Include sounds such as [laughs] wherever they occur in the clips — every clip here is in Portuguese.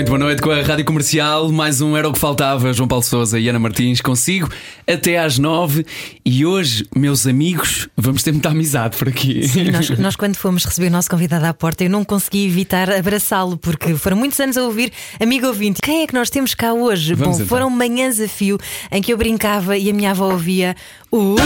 Muito boa noite com a Rádio Comercial. Mais um Era o que Faltava. João Paulo Souza e Ana Martins consigo até às nove. E hoje, meus amigos, vamos ter muita amizade por aqui. Sim, nós, [laughs] nós, quando fomos receber o nosso convidado à porta, eu não consegui evitar abraçá-lo, porque foram muitos anos a ouvir amigo ouvinte. Quem é que nós temos cá hoje? Vamos Bom, então. foram manhãs a fio em que eu brincava e a minha avó ouvia o.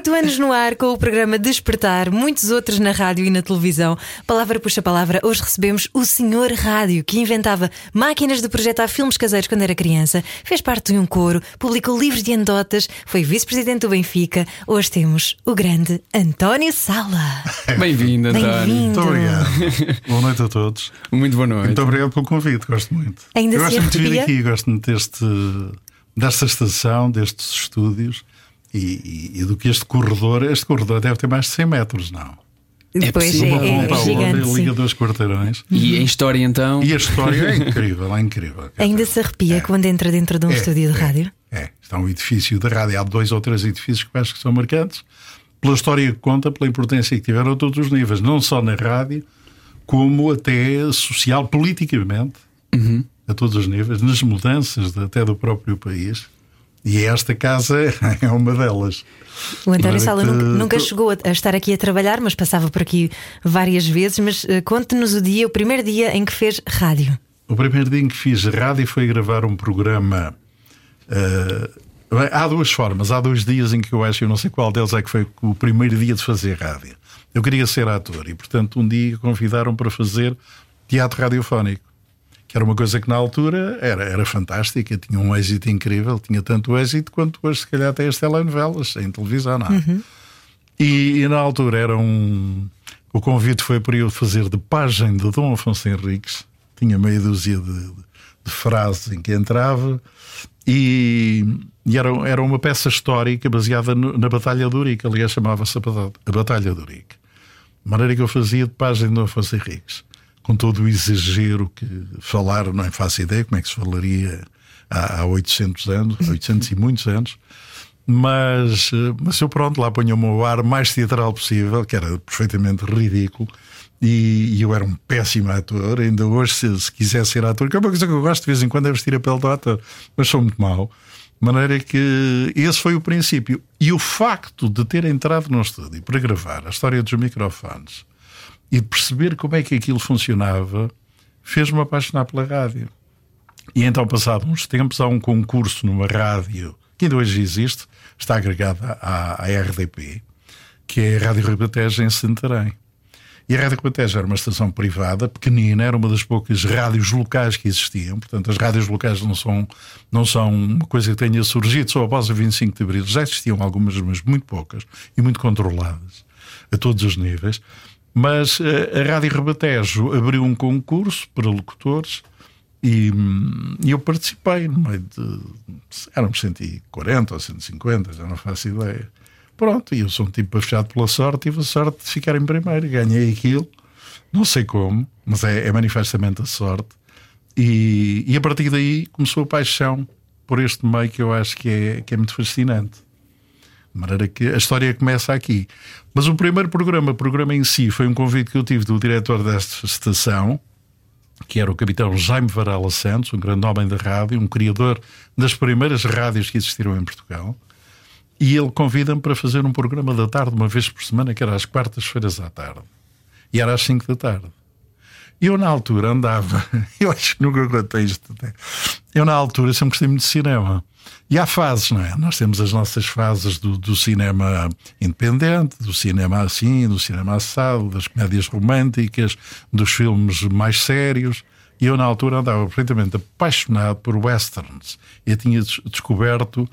18 anos no ar com o programa Despertar, muitos outros na rádio e na televisão. Palavra puxa palavra, hoje recebemos o Senhor Rádio, que inventava máquinas de projetar filmes caseiros quando era criança, fez parte de um coro, publicou livros de anedotas, foi vice-presidente do Benfica. Hoje temos o grande António Sala. [laughs] Bem-vindo, António. Bem-vindo. Muito obrigado. [laughs] boa noite a todos. Muito boa noite. Muito obrigado pelo convite, gosto muito. Ainda Eu gosto muito de vir aqui, gosto muito deste, desta estação, destes estúdios e, e- e do que este corredor. Este corredor deve ter mais de 100 metros, não? Depois é, é, é à gigante. outra, liga dois quarteirões. E em história então? E a história é incrível, é incrível. Ainda se arrepia quando entra dentro de um É, estúdio de é, rádio? É, está um edifício de rádio. Há dois ou três edifícios que eu acho que são marcantes pela história que conta, pela importância que tiveram a todos os níveis, não só na rádio, como até social, politicamente, a todos os níveis, nas mudanças de- até do próprio país. E esta casa [laughs] é uma delas. O António Agora Sala nunca, nunca chegou a, estar aqui a trabalhar, mas passava por aqui várias vezes. Mas eh, conte-nos o dia, o primeiro dia em que fez rádio. O primeiro dia em que fiz rádio foi gravar um programa. eh, bem, há duas formas. Há dois dias em que eu acho, eu não sei qual deles é que foi o primeiro dia de fazer rádio. Eu queria ser ator e, portanto, um dia convidaram para fazer teatro radiofónico, que era uma coisa que na altura era, era fantástica, tinha um êxito incrível, tinha tanto êxito quanto hoje, se calhar, até as telenovelas em televisão, não é? E, e na altura era um. O convite foi para eu fazer de página de Dom Afonso Henriques. Tinha meia dúzia de, de frases em que entrava. E, e era, era uma peça histórica baseada no- na Batalha de Urique. Aliás, chamava-se a Bata- a Batalha de Urique. De maneira que eu fazia de página de Dom Afonso Henriques. Com todo o exagero que falar, não é faço ideia como é que se falaria há, há 800 anos, [laughs] 800 e muitos anos. Mas, eh, mas eu pronto, lá ponho o meu ar mais teatral possível, que era perfeitamente ridículo, e, e eu era um péssimo ator. Ainda hoje, se, se quiser ser ator, que é uma coisa que eu gosto de vez em quando é vestir a pele do ator, mas sou muito mau. De maneira que esse foi o princípio. E o facto de ter entrado no estúdio para gravar a história dos microfones e perceber como é que aquilo funcionava fez-me apaixonar pela rádio. E então, passado uns tempos, há um concurso numa rádio que ainda hoje existe, está agregada à, à RDP, que é a Rádio Ribatejo em Santarém. E a Rádio Ribatejo era uma estação privada, pequenina, era uma das poucas rádios locais que existiam. Portanto, as rádios locais não são, não são uma coisa que tenha surgido só após o 25 de Abril. Já existiam algumas, mas muito poucas e muito controladas, a todos os níveis. Mas eh, a Rádio Ribatejo abriu um concurso para locutores e, hum, eu participei no meio de. Éramos 140 ou 150, já não faço ideia. Pronto, e eu sou um tipo fechado pela sorte, tive a sorte de ficar em primeiro, ganhei aquilo, não sei como, mas é, é manifestamente a sorte. E, e a partir daí começou a paixão por este meio que eu acho que é, que é muito fascinante. De maneira que a história começa aqui. Mas o primeiro programa, o programa em si, foi um convite que eu tive do diretor desta estação, que era o capitão Jaime Varela Santos, um grande homem da rádio, um criador das primeiras rádios que existiram em Portugal. E ele convida-me para fazer um programa da tarde, uma vez por semana, que era às quartas-feiras à tarde. E era às 5 da tarde. Eu, na altura, andava. [laughs] Eu acho que nunca contei isto. Eu, na altura, sempre gostei muito de cinema. E há fases, não é? Nós temos as nossas fases do, do cinema independente, do cinema assim, do cinema assado, das comédias românticas, dos filmes mais sérios. E eu, na altura, andava perfeitamente apaixonado por westerns. Eu tinha des- descoberto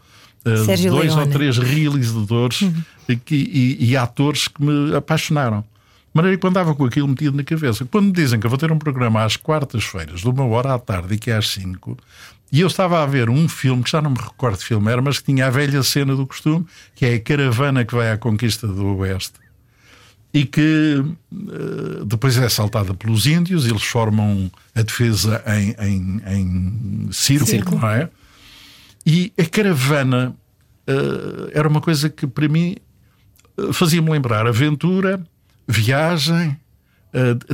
Sérgio dois ou Leone. três realizadores e, que- e- e atores que me apaixonaram. De maneira que eu andava com aquilo metido na cabeça. Quando me dizem que eu vou ter um programa às quartas-feiras, de uma hora à tarde e que é às cinco, E eu estava a ver um filme que já não me recordo de filme era, mas que tinha a velha cena do costume, que é a caravana que vai à conquista do Oeste e que uh, depois é assaltada pelos índios, eles formam a defesa em, em, em círculo, não é? E a caravana uh, era uma coisa que para mim uh, fazia-me lembrar aventura, viagem,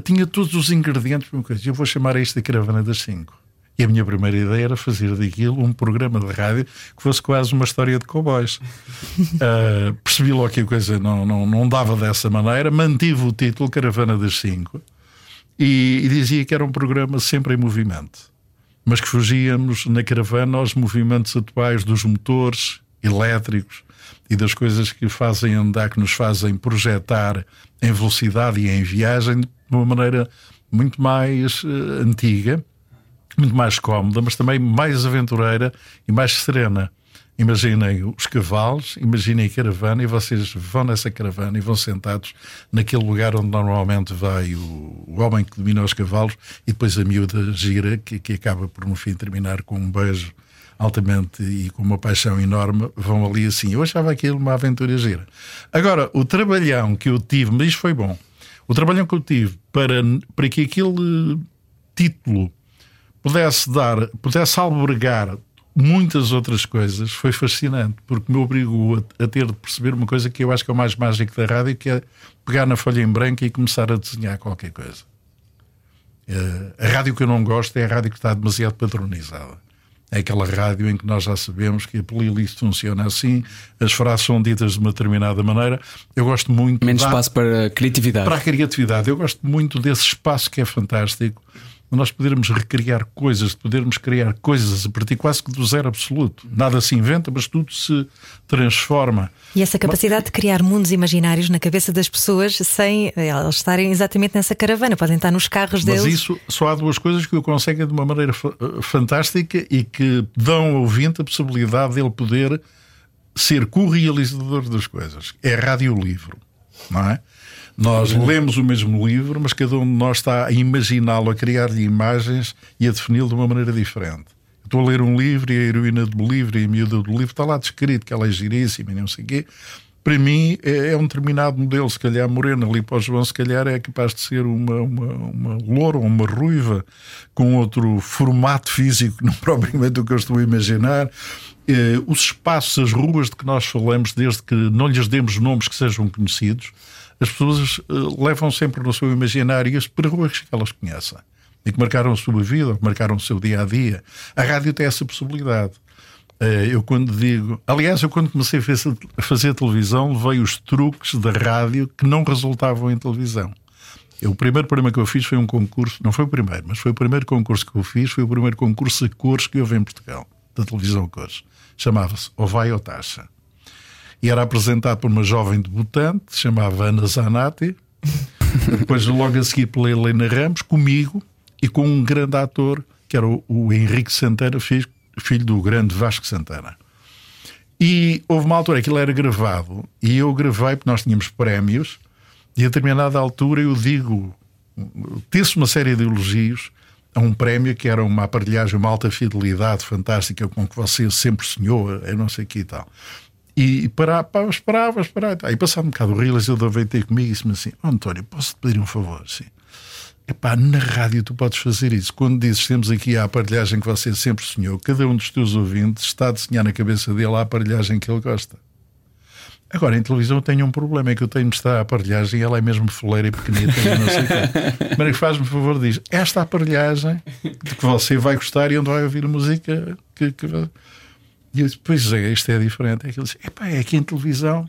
tinha todos os ingredientes para uma coisa. Eu vou chamar isto de caravana das cinco. E a minha primeira ideia era fazer daquilo um programa de rádio que fosse quase uma história de cowboys. uh, [laughs] percebi logo que a coisa não, não, não dava dessa maneira, mantive o título Caravana das Cinco e, e dizia que era um programa sempre em movimento, mas que fugíamos na caravana aos movimentos atuais dos motores elétricos e das coisas que fazem andar, que nos fazem projetar em velocidade e em viagem de uma maneira muito mais uh, antiga muito mais cómoda, mas também mais aventureira e mais serena. Imaginem os cavalos, imaginem a caravana e vocês vão nessa caravana e vão sentados naquele lugar onde normalmente vai o, o homem que domina os cavalos e depois a miúda gira, que, que acaba por no fim terminar com um beijo altamente e com uma paixão enorme, vão ali assim. Eu achava aquilo uma aventura gira. Agora, o trabalhão que eu tive, mas isto foi bom, o trabalhão que eu tive para, para que aquele título pudesse dar, pudesse albergar muitas outras coisas, foi fascinante, porque me obrigou a, a, ter de perceber uma coisa que eu acho que é o mais mágico da rádio, que é pegar na folha em branco e começar a desenhar qualquer coisa. Uh, a rádio que eu não gosto é a rádio que está demasiado padronizada. É aquela rádio em que nós já sabemos que a playlist funciona assim, as frases são ditas de uma determinada maneira. Eu gosto muito. Menos da, espaço para a criatividade. Para a criatividade. Eu gosto muito desse espaço que é fantástico nós podermos recriar coisas, podermos criar coisas a partir quase que do zero absoluto. Nada se inventa, mas tudo se transforma. E essa capacidade de criar mundos imaginários na cabeça das pessoas sem elas estarem exatamente nessa caravana, podem estar nos carros deles. Mas isso só há duas coisas que o conseguem de uma maneira eh, fantástica e que dão ao ouvinte a possibilidade dele poder ser co-realizador das coisas. É rádio livro, não é? Nós uhum. lemos o mesmo livro, mas cada um de nós está a imaginá-lo, a criar-lhe imagens e a defini-lo de uma maneira diferente. Estou a ler um livro e a heroína do livro e a miúda do livro está lá descrito que ela é giríssima e não sei o quê. Para mim é, é um determinado modelo, se calhar morena ali para o João, se calhar é capaz de ser uma, uma, uma loura ou uma ruiva com outro formato físico, [laughs] não propriamente o que eu estou a imaginar. Eh, os espaços, as ruas de que nós falamos, desde que não lhes demos nomes que sejam conhecidos, as pessoas uh, levam sempre no seu imaginário as ruas que elas conhecem e que marcaram a sua vida, que marcaram o seu dia a dia. A rádio tem essa possibilidade. Uh, eu quando digo. Aliás, eu quando comecei a fazer, a televisão, levei os truques da rádio que não resultavam em televisão. Eu, o primeiro programa que eu fiz foi um concurso, não foi o primeiro, mas foi o primeiro concurso que eu fiz, foi o primeiro concurso de cores que houve em Portugal, da televisão a cores. Chamava-se Ou Vai ou Taxa e era apresentado por uma jovem debutante, chamava Ana Zanatti, depois logo a seguir pela Helena Ramos, comigo e com um grande ator, que era o, o Henrique Santana, filho, filho do grande Vasco Santana. E houve uma altura, aquilo era gravado, e eu gravei porque nós tínhamos prémios, e a determinada altura eu digo, disse uma série de elogios a um prémio que era uma aparelhagem, uma alta fidelidade fantástica com que você sempre sonhou, eu não sei que e tal. E para, para, esperava, esperava. Aí passado um bocado o realizador veio ter comigo e disse-me assim: oh, António, posso te pedir um favor? Sim. Epá, na rádio tu podes fazer isso. Quando dizes temos aqui a aparelhagem que você sempre sonhou, cada um dos teus ouvintes está a desenhar na cabeça dele a aparelhagem que ele gosta. Agora, em televisão eu tenho um problema, é que eu tenho de estar a aparelhagem ela é mesmo foleira e pequenita e não sei. Mas faz-me favor, diz, esta aparelhagem de que você vai gostar e onde vai ouvir música que, que e eu disse: Pois é, isto é diferente. É que ele disse: Epá, é aqui em televisão.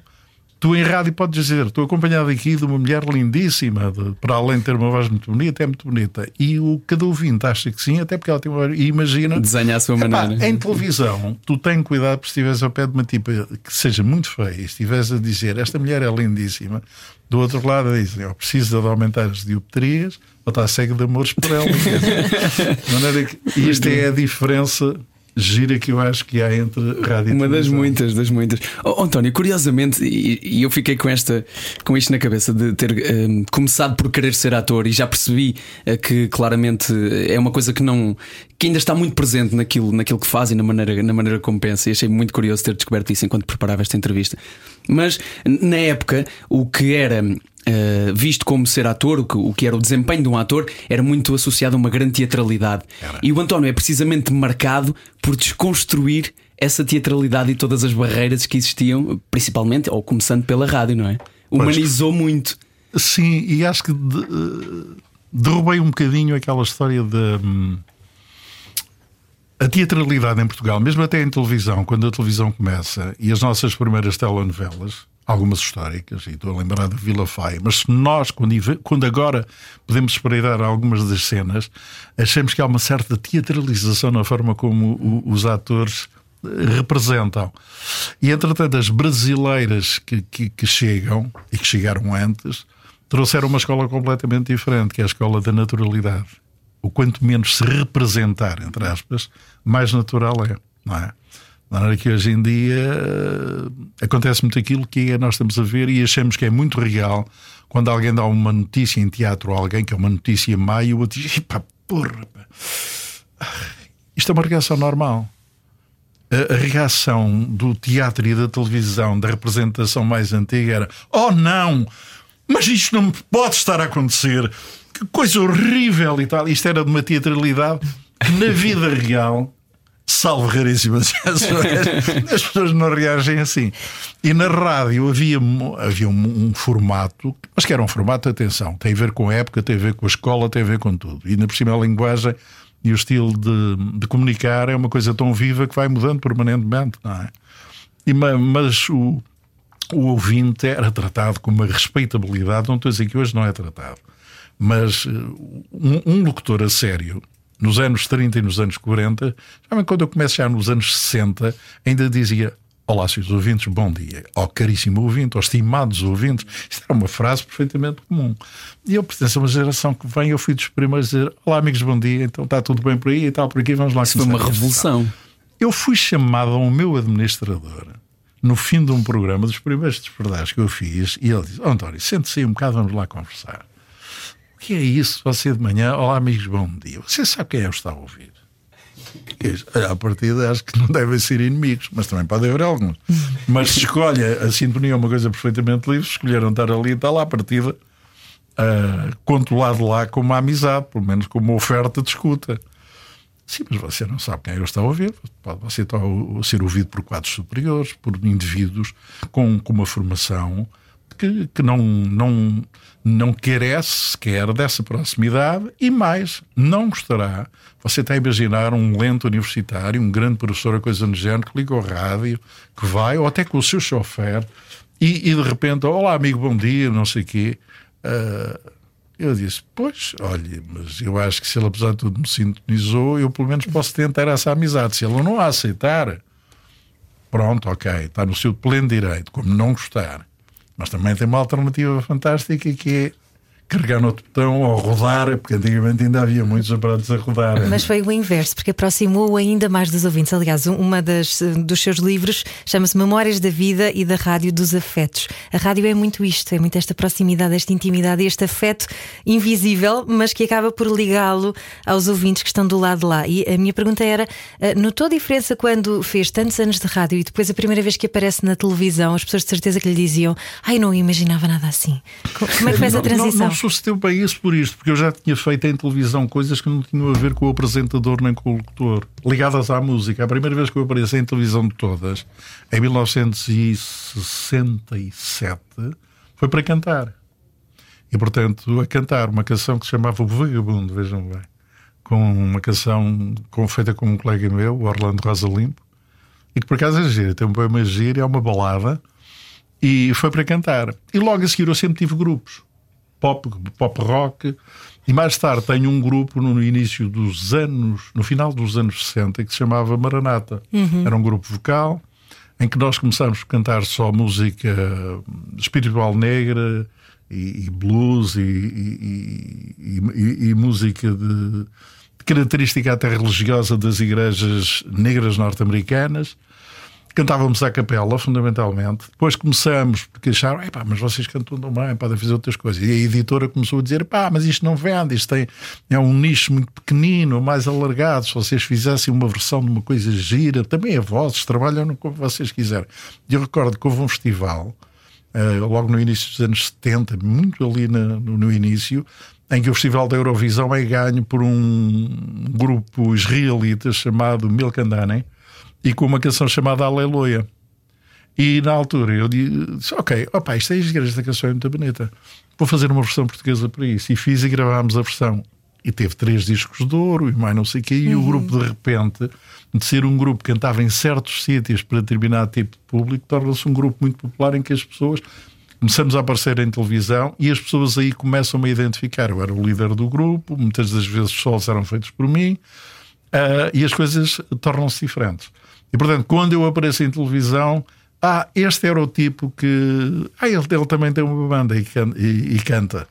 Tu em rádio podes dizer, estou acompanhado aqui de uma mulher lindíssima, de, para além de ter uma voz muito bonita, é muito bonita. E o cada ouvinte acha que sim, até porque ela tem uma voz. E imagina. Desenha a sua maneira. Em televisão, tu tens cuidado se estiveres ao pé de uma tipa que seja muito feia e estiveres a dizer esta mulher é lindíssima, do outro lado dizem, oh, precisa de aumentar as dioptrias ou está cego de amores por ela. [laughs] e isto é a diferença gira que eu acho que há entre rádio Uma das muitas, das muitas. Oh, António, curiosamente, e, e eu fiquei com, esta, com isto na cabeça de ter eh, começado por querer ser ator e já percebi eh, que claramente é uma coisa que não que ainda está muito presente naquilo, naquilo que faz e na maneira, na maneira como pensa. E achei muito curioso ter descoberto isso enquanto preparava esta entrevista. Mas na época, o que era Uh, visto como ser ator, o que, o que era o desempenho de um ator, era muito associado a uma grande teatralidade. Era. E o António é precisamente marcado por desconstruir essa teatralidade e todas as barreiras que existiam, principalmente, ou começando pela rádio, não é? Humanizou muito. Sim, e acho que de- eh, derrubei um bocadinho aquela história de. hum, a teatralidade em Portugal, mesmo até em televisão, quando a televisão começa e as nossas primeiras telenovelas, algumas históricas, e estou a lembrar de Vila Faia, mas se nós, quando, quando agora podemos espreitar algumas das cenas, achamos que há uma certa teatralização na forma como o- os atores eh, representam. E entretanto, as brasileiras que, que, que chegam e que chegaram antes trouxeram uma escola completamente diferente, que é a escola da naturalidade. O quanto menos se representar, entre aspas, mais natural é, não é? De maneira que hoje em dia eh, acontece muito aquilo que é, nós estamos a ver e achamos que é muito real quando alguém dá uma notícia em teatro a alguém que é uma notícia má e o outro diz: pá, porra, pá. isto é uma reação normal a, reação do teatro e da televisão, da representação mais antiga, era: oh não, mas isto não pode estar a acontecer, que coisa horrível e tal. Isto era de uma teatralidade na vida real. Salvo raríssimas [laughs] as pessoas não reagem assim. E na rádio havia, havia um, um formato, mas que era um formato, atenção, tem a ver com a época, tem a ver com a escola, tem a ver com tudo. E ainda por cima a linguagem e o estilo de, de comunicar é uma coisa tão viva que vai mudando permanentemente, não é? E, ma- mas o, o ouvinte era tratado com uma respeitabilidade, não estou a dizer que hoje não é tratado, mas eh, um, um locutor a sério, nos anos 30 e nos anos 40, sabem, quando eu começo já nos anos 60, ainda dizia. Olá, senhores ouvintes, bom dia. Ó, caríssimo ouvinte, ó, estimados ouvintes. Isto era uma frase perfeitamente comum. E eu pertenço a uma geração que vem, eu fui dos primeiros a dizer: Olá, amigos, bom dia. Então está tudo bem por aí e tal, por aqui, vamos lá Isso foi uma revolução. eu fui chamado ao meu administrador no fim de um programa dos primeiros despertares que eu fiz e ele disse: oh, António, sente-se aí um bocado, vamos lá conversar. Que é isso? Você de manhã, olá amigos, bom dia. Você sabe quem é que está a ouvir? Eu disse, "Olha, À partida acho que não devem ser inimigos, mas também pode haver alguns. Mas se escolhe a sintonia é uma coisa perfeitamente livre, escolheram estar ali e tal, à partida, uh, conto lá de lá como uma amizade, pelo menos como uma oferta de escuta. Sim, mas você não sabe quem eu está a ouvir. Você está a ser ouvido por quadros superiores, por indivíduos com, com uma formação que, que não, não, não carece sequer dessa proximidade e mais, não gostará. Você está a imaginar um lento universitário, um grande professor, a coisa no género, que liga ao rádio, que vai, ou até com o seu chofer, e, e de repente, olá amigo, bom dia, não sei o quê. Ah, eu disse, pois, olha, mas eu acho que se ele apesar de tudo me sintonizou, eu pelo menos posso tentar essa amizade. Se ele não a aceitar, pronto, ok, está no seu pleno direito, como não gostar. Mas também tem uma alternativa fantástica que é carregar no outro botão ou rodar, porque antigamente ainda havia muitos aparatos a rodar. Mas foi o inverso, porque aproximou ainda mais dos ouvintes. Aliás, um- uma das dos seus livros chama-se Memórias da Vida e da Rádio dos Afetos. A rádio é muito isto, é muito esta proximidade, esta intimidade, este afeto invisível, mas que acaba por ligá-lo aos ouvintes que estão do lado de lá. E a minha pergunta era: eh, notou diferença quando fez tantos anos de rádio e depois a primeira vez que aparece na televisão, as pessoas de certeza que lhe diziam: Ai, não imaginava nada assim. Co- Como é que Não- não- transição? Não, sucedeu bem isso por isto, porque eu já tinha feito em televisão coisas que não tinham a ver com o apresentador nem com o locutor, ligadas à música. A primeira vez que eu apareci em televisão de todas, em 1967, foi para cantar. E portanto, a cantar uma canção que se chamava O Vagabundo, vejam bem, com uma canção com, feita com um colega meu, o Orlando Rosa Limpo, e que por acaso é gira, tem um poema giro, é uma balada, e foi para cantar. E logo a seguir eu sempre tive grupos, pop, pop rock, e mais tarde tenho um grupo no início dos anos, no final dos anos 60, que se chamava Maranata. Era um grupo vocal em que nós começámos a cantar só música espiritual negra e, e blues e, e- e- música de de característica até religiosa das igrejas negras norte-americanas. Cantávamos à capela, fundamentalmente. Depois começamos, porque acharam, mas vocês cantam tão bem, podem fazer outras coisas. E a editora começou a dizer, pá, mas isto não vende, isto tem, é um nicho muito pequenino, mais alargado. Se vocês fizessem uma versão de uma coisa gira, também é vozes, trabalham como vocês quiserem. E eu recordo que houve um festival, uh, logo no início dos anos 70, muito ali no, no início, em que o Festival da Eurovisão é ganho por um grupo israelita chamado Milkandane e com uma canção chamada Aleluia. E na altura eu disse: Ok, opa, isto é esta canção é muito bonita. Vou fazer uma versão portuguesa para isso. E fiz e gravámos a versão. E teve três discos de ouro e mais não sei o quê. E uhum. o grupo, de repente, de ser um grupo que cantava em certos sítios para determinado tipo de público, torna-se um grupo muito popular em que as pessoas começamos a aparecer em televisão e as pessoas aí começam a identificar. Eu era o líder do grupo, muitas das vezes os solos eram feitos por mim uh, e as coisas tornam-se diferentes. E portanto, quando eu apareço em televisão, ah, este era o tipo que. Ah, ele, ele também tem uma banda e, can, e, e canta.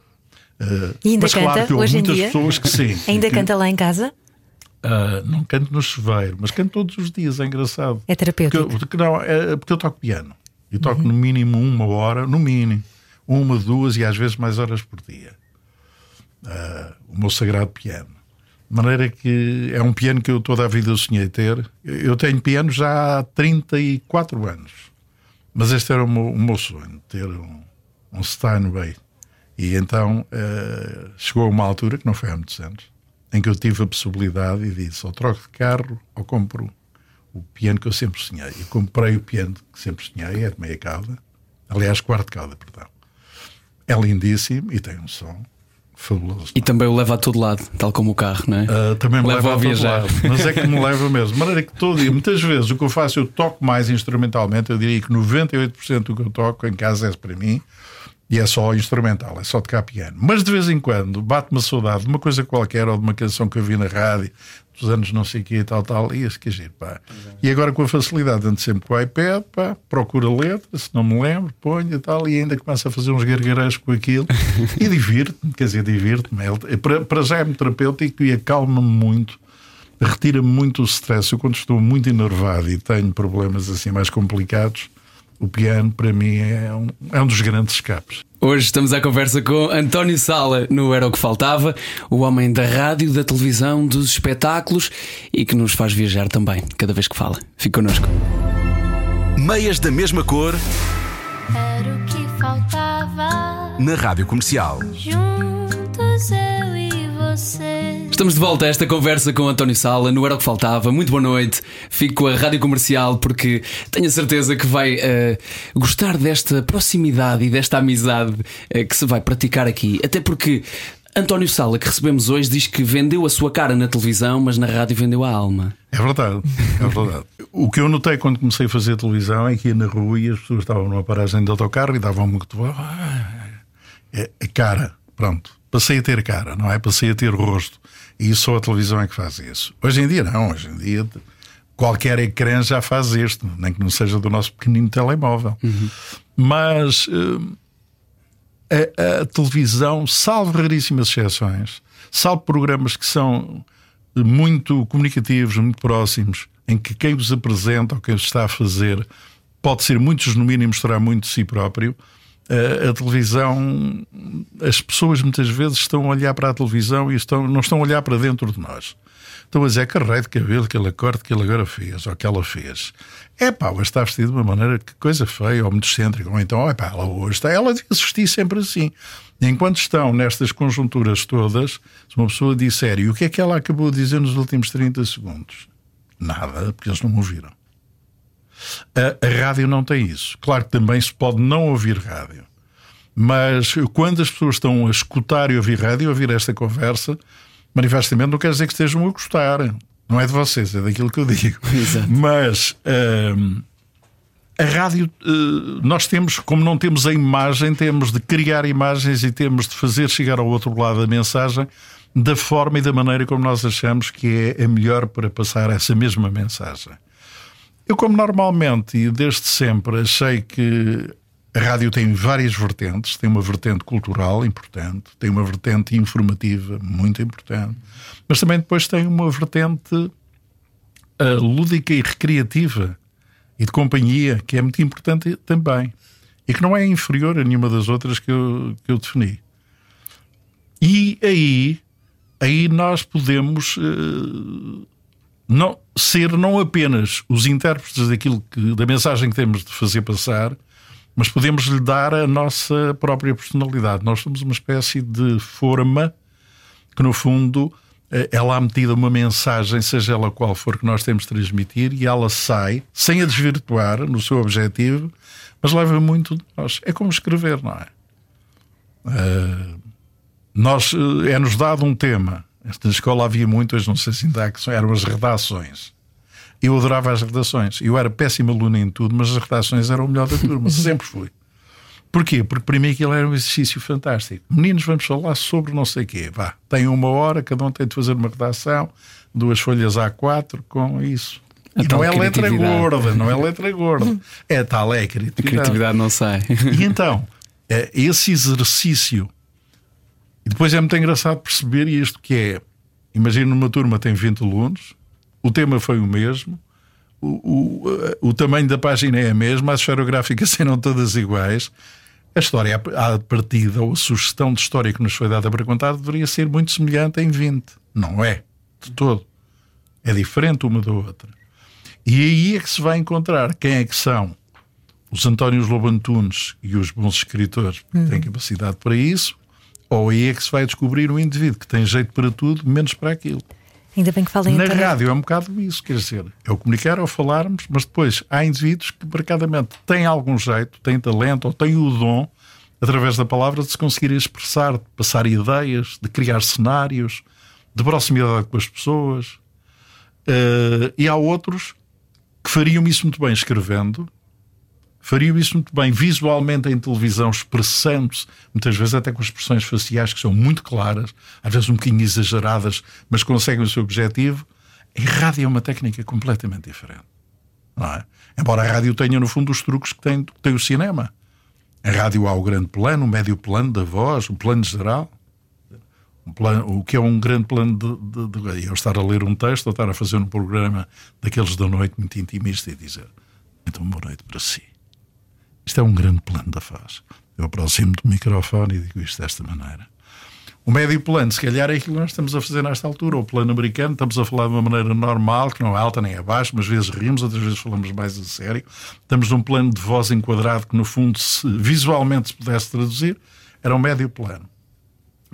Uh, e ainda mas canta claro que hoje muitas em dia? pessoas que sim. [laughs] ainda que, canta lá em casa? Uh, não canto no chuveiro, mas canto todos os dias, é engraçado. É terapêutico? Porque, porque não, é, porque eu toco piano. E toco uhum. no mínimo uma hora, no mínimo, uma, duas e às vezes mais horas por dia. Uh, o meu sagrado piano. De maneira que é um piano que eu toda a vida sonhei ter. Eu tenho piano já há 34 anos. Mas este era o meu, o meu sonho, ter um, um Steinway. E então uh, chegou uma altura, que não foi há muitos anos, em que eu tive a possibilidade e disse: ou troco de carro ou compro o piano que eu sempre sonhei. Eu comprei o piano que sempre sonhei, é de meia cauda, aliás, quarto cauda, perdão. É lindíssimo e tem um som fabuloso. E também o leva a todo lado, tal como o carro, não é? Uh, também me leva, leva a, a viajar. Lado, mas é que me [laughs] leva mesmo. De maneira que todo dia, muitas vezes o que eu faço, eu toco mais instrumentalmente, eu diria que 98% do que eu toco em casa é para mim. E é só instrumental, é só tocar piano. Mas de vez em quando bate-me a saudade de uma coisa qualquer ou de uma canção que eu vi na rádio dos anos não sei o quê, tal, tal, e esse que giro, pá. E agora com a facilidade, ando sempre com o iPad, pá, procura a letra, se não me lembro, ponho e tal, e ainda começa a fazer uns gargarejos com aquilo [laughs] e divirto-me, quer dizer, divirto-me. É, para, para já é muito terapêutico e acalma-me muito, retira-me muito o stress. Eu, quando estou muito enervado e tenho problemas assim mais complicados, o piano para mim é um, é um dos grandes escapes. Hoje estamos à conversa com António Sala no Era o que Faltava, o homem da rádio, da televisão, dos espetáculos e que nos faz viajar também, cada vez que fala. Fique connosco. Meias da mesma cor. Era o que faltava. Na rádio comercial. Juntos eu você. Estamos de volta a esta conversa com António Sala, no Era o que Faltava. Muito boa noite. Fico com a rádio comercial porque tenho a certeza que vai uh, gostar desta proximidade e desta amizade uh, que se vai praticar aqui. Até porque António Sala, que recebemos hoje, diz que vendeu a sua cara na televisão, mas na rádio vendeu a alma. É verdade, é verdade. o que eu notei quando comecei a fazer televisão é que ia na rua e as pessoas estavam numa paragem de autocarro e davam muito. Ah, é, é cara, pronto. Passei a ter cara, não é? Passei a ter rosto. E só a televisão é que faz isso. Hoje em dia, não. Hoje em dia, qualquer ecrã já faz isto, nem que não seja do nosso pequenino telemóvel. Uhum. Mas uh, a, a, televisão, salvo raríssimas exceções, salvo programas que são muito comunicativos, muito próximos, em que quem vos apresenta ou quem vos está a fazer pode ser muito genuíno e mostrar muito de si próprio a, televisão, as pessoas muitas vezes estão a olhar para a televisão e estão, não estão a olhar para dentro de nós. Estão a dizer que raio de cabelo, aquele corte que ele agora fez, ou que ela fez. É pá, hoje está vestido de uma maneira que coisa feia, ou muito excêntrica, ou então, é pá, ela hoje está, ela devia vestir sempre assim. Enquanto estão nestas conjunturas todas, se uma pessoa disser, e o que é que ela acabou de dizer nos últimos 30 segundos? Nada, porque eles não ouviram. A, a rádio não tem isso. Claro que também se pode não ouvir rádio. Mas quando as pessoas estão a escutar e ouvir rádio, ouvir esta conversa, manifestamente não quer dizer que estejam a gostar. Não é de vocês, é daquilo que eu digo. [laughs] Exato. Mas hum, a rádio, hum, nós temos, como não temos a imagem, temos de criar imagens e temos de fazer chegar ao outro lado a mensagem da forma e da maneira como nós achamos que é a melhor para passar essa mesma mensagem. Eu, como normalmente e desde sempre achei que a rádio tem várias vertentes, tem uma vertente cultural importante, tem uma vertente informativa muito importante, mas também depois tem uma vertente uh, lúdica e recreativa e de companhia que é muito importante também e que não é inferior a nenhuma das outras que eu, que eu defini. E aí, aí nós podemos uh, não, ser não apenas os intérpretes daquilo que, da mensagem que temos de fazer passar, mas podemos lhe dar a nossa própria personalidade. Nós somos uma espécie de forma que, no fundo, eh, ela há metida uma mensagem, seja ela qual for que nós temos de transmitir, e ela sai, sem a desvirtuar no seu objetivo, mas leva muito de nós. É como escrever, não é? Uh, nós, eh, é-nos dado um tema. Esta escola havia muitas, não sei se ainda há, que eram as redações. Eu adorava as redações. Eu era péssimo aluno em tudo, mas as redações eram o melhor da turma. [laughs] Sempre fui. Porquê? Porque para mim aquilo era um exercício fantástico. Meninos, vamos falar sobre não sei o quê. Vá, tem uma hora, cada um tem de fazer uma redação, duas folhas A4 com isso. A e não é letra gorda, não é letra gorda. [laughs] É tal, é a criatividade. A criatividade não sai. E então, é esse exercício. E depois é muito engraçado perceber isto que é. Imagina uma turma tem 20 alunos, o tema foi o mesmo, o, o, o tamanho da página é a mesma, as esferográficas [laughs] serão todas iguais. A história à partida, ou a sugestão de história que nos foi dada para contar, deveria ser muito semelhante em 20. Não é, de todo. É diferente uma da outra. E aí é que se vai encontrar quem é que são os Antónios Lobantunes e os bons escritores que uhum. têm capacidade para isso, ou aí é que se vai descobrir um indivíduo que tem jeito para tudo, menos para aquilo. Ainda bem que falem Na rádio é um bocado isso, quer dizer, é o comunicar ou falarmos, mas depois há indivíduos que marcadamente têm algum jeito, têm talento ou têm o dom, através da palavra, de se conseguirem expressar, de passar ideias, de criar cenários, de proximidade com as pessoas. Uh, e há outros que fariam isso muito bem escrevendo, fariam isso muito bem visualmente em televisão, expressando-se, muitas vezes até com expressões faciais que são muito claras, às vezes um bocadinho exageradas, mas conseguem o seu objetivo. Em rádio é uma técnica completamente diferente. É? Embora a rádio tenha, no fundo, os truques que tem, que tem o cinema. Em rádio há o grande plano, o médio plano da voz, o plano geral. Um plano, o que é um grande plano de, de, de, eu estar a ler um texto ou estar a fazer um programa daqueles da noite muito intimista e dizer então boa noite para si isto é um grande plano da faz. Eu aproximo do microfone e digo isto desta maneira. O médio plano, se calhar, é aquilo que nós estamos a fazer nesta altura. O plano americano, estamos a falar de uma maneira normal, que não é alta nem é baixa, mas às vezes rimos, outras vezes falamos mais a sério. Estamos num plano de voz enquadrado que, no fundo, se visualmente se pudesse traduzir, era um médio plano.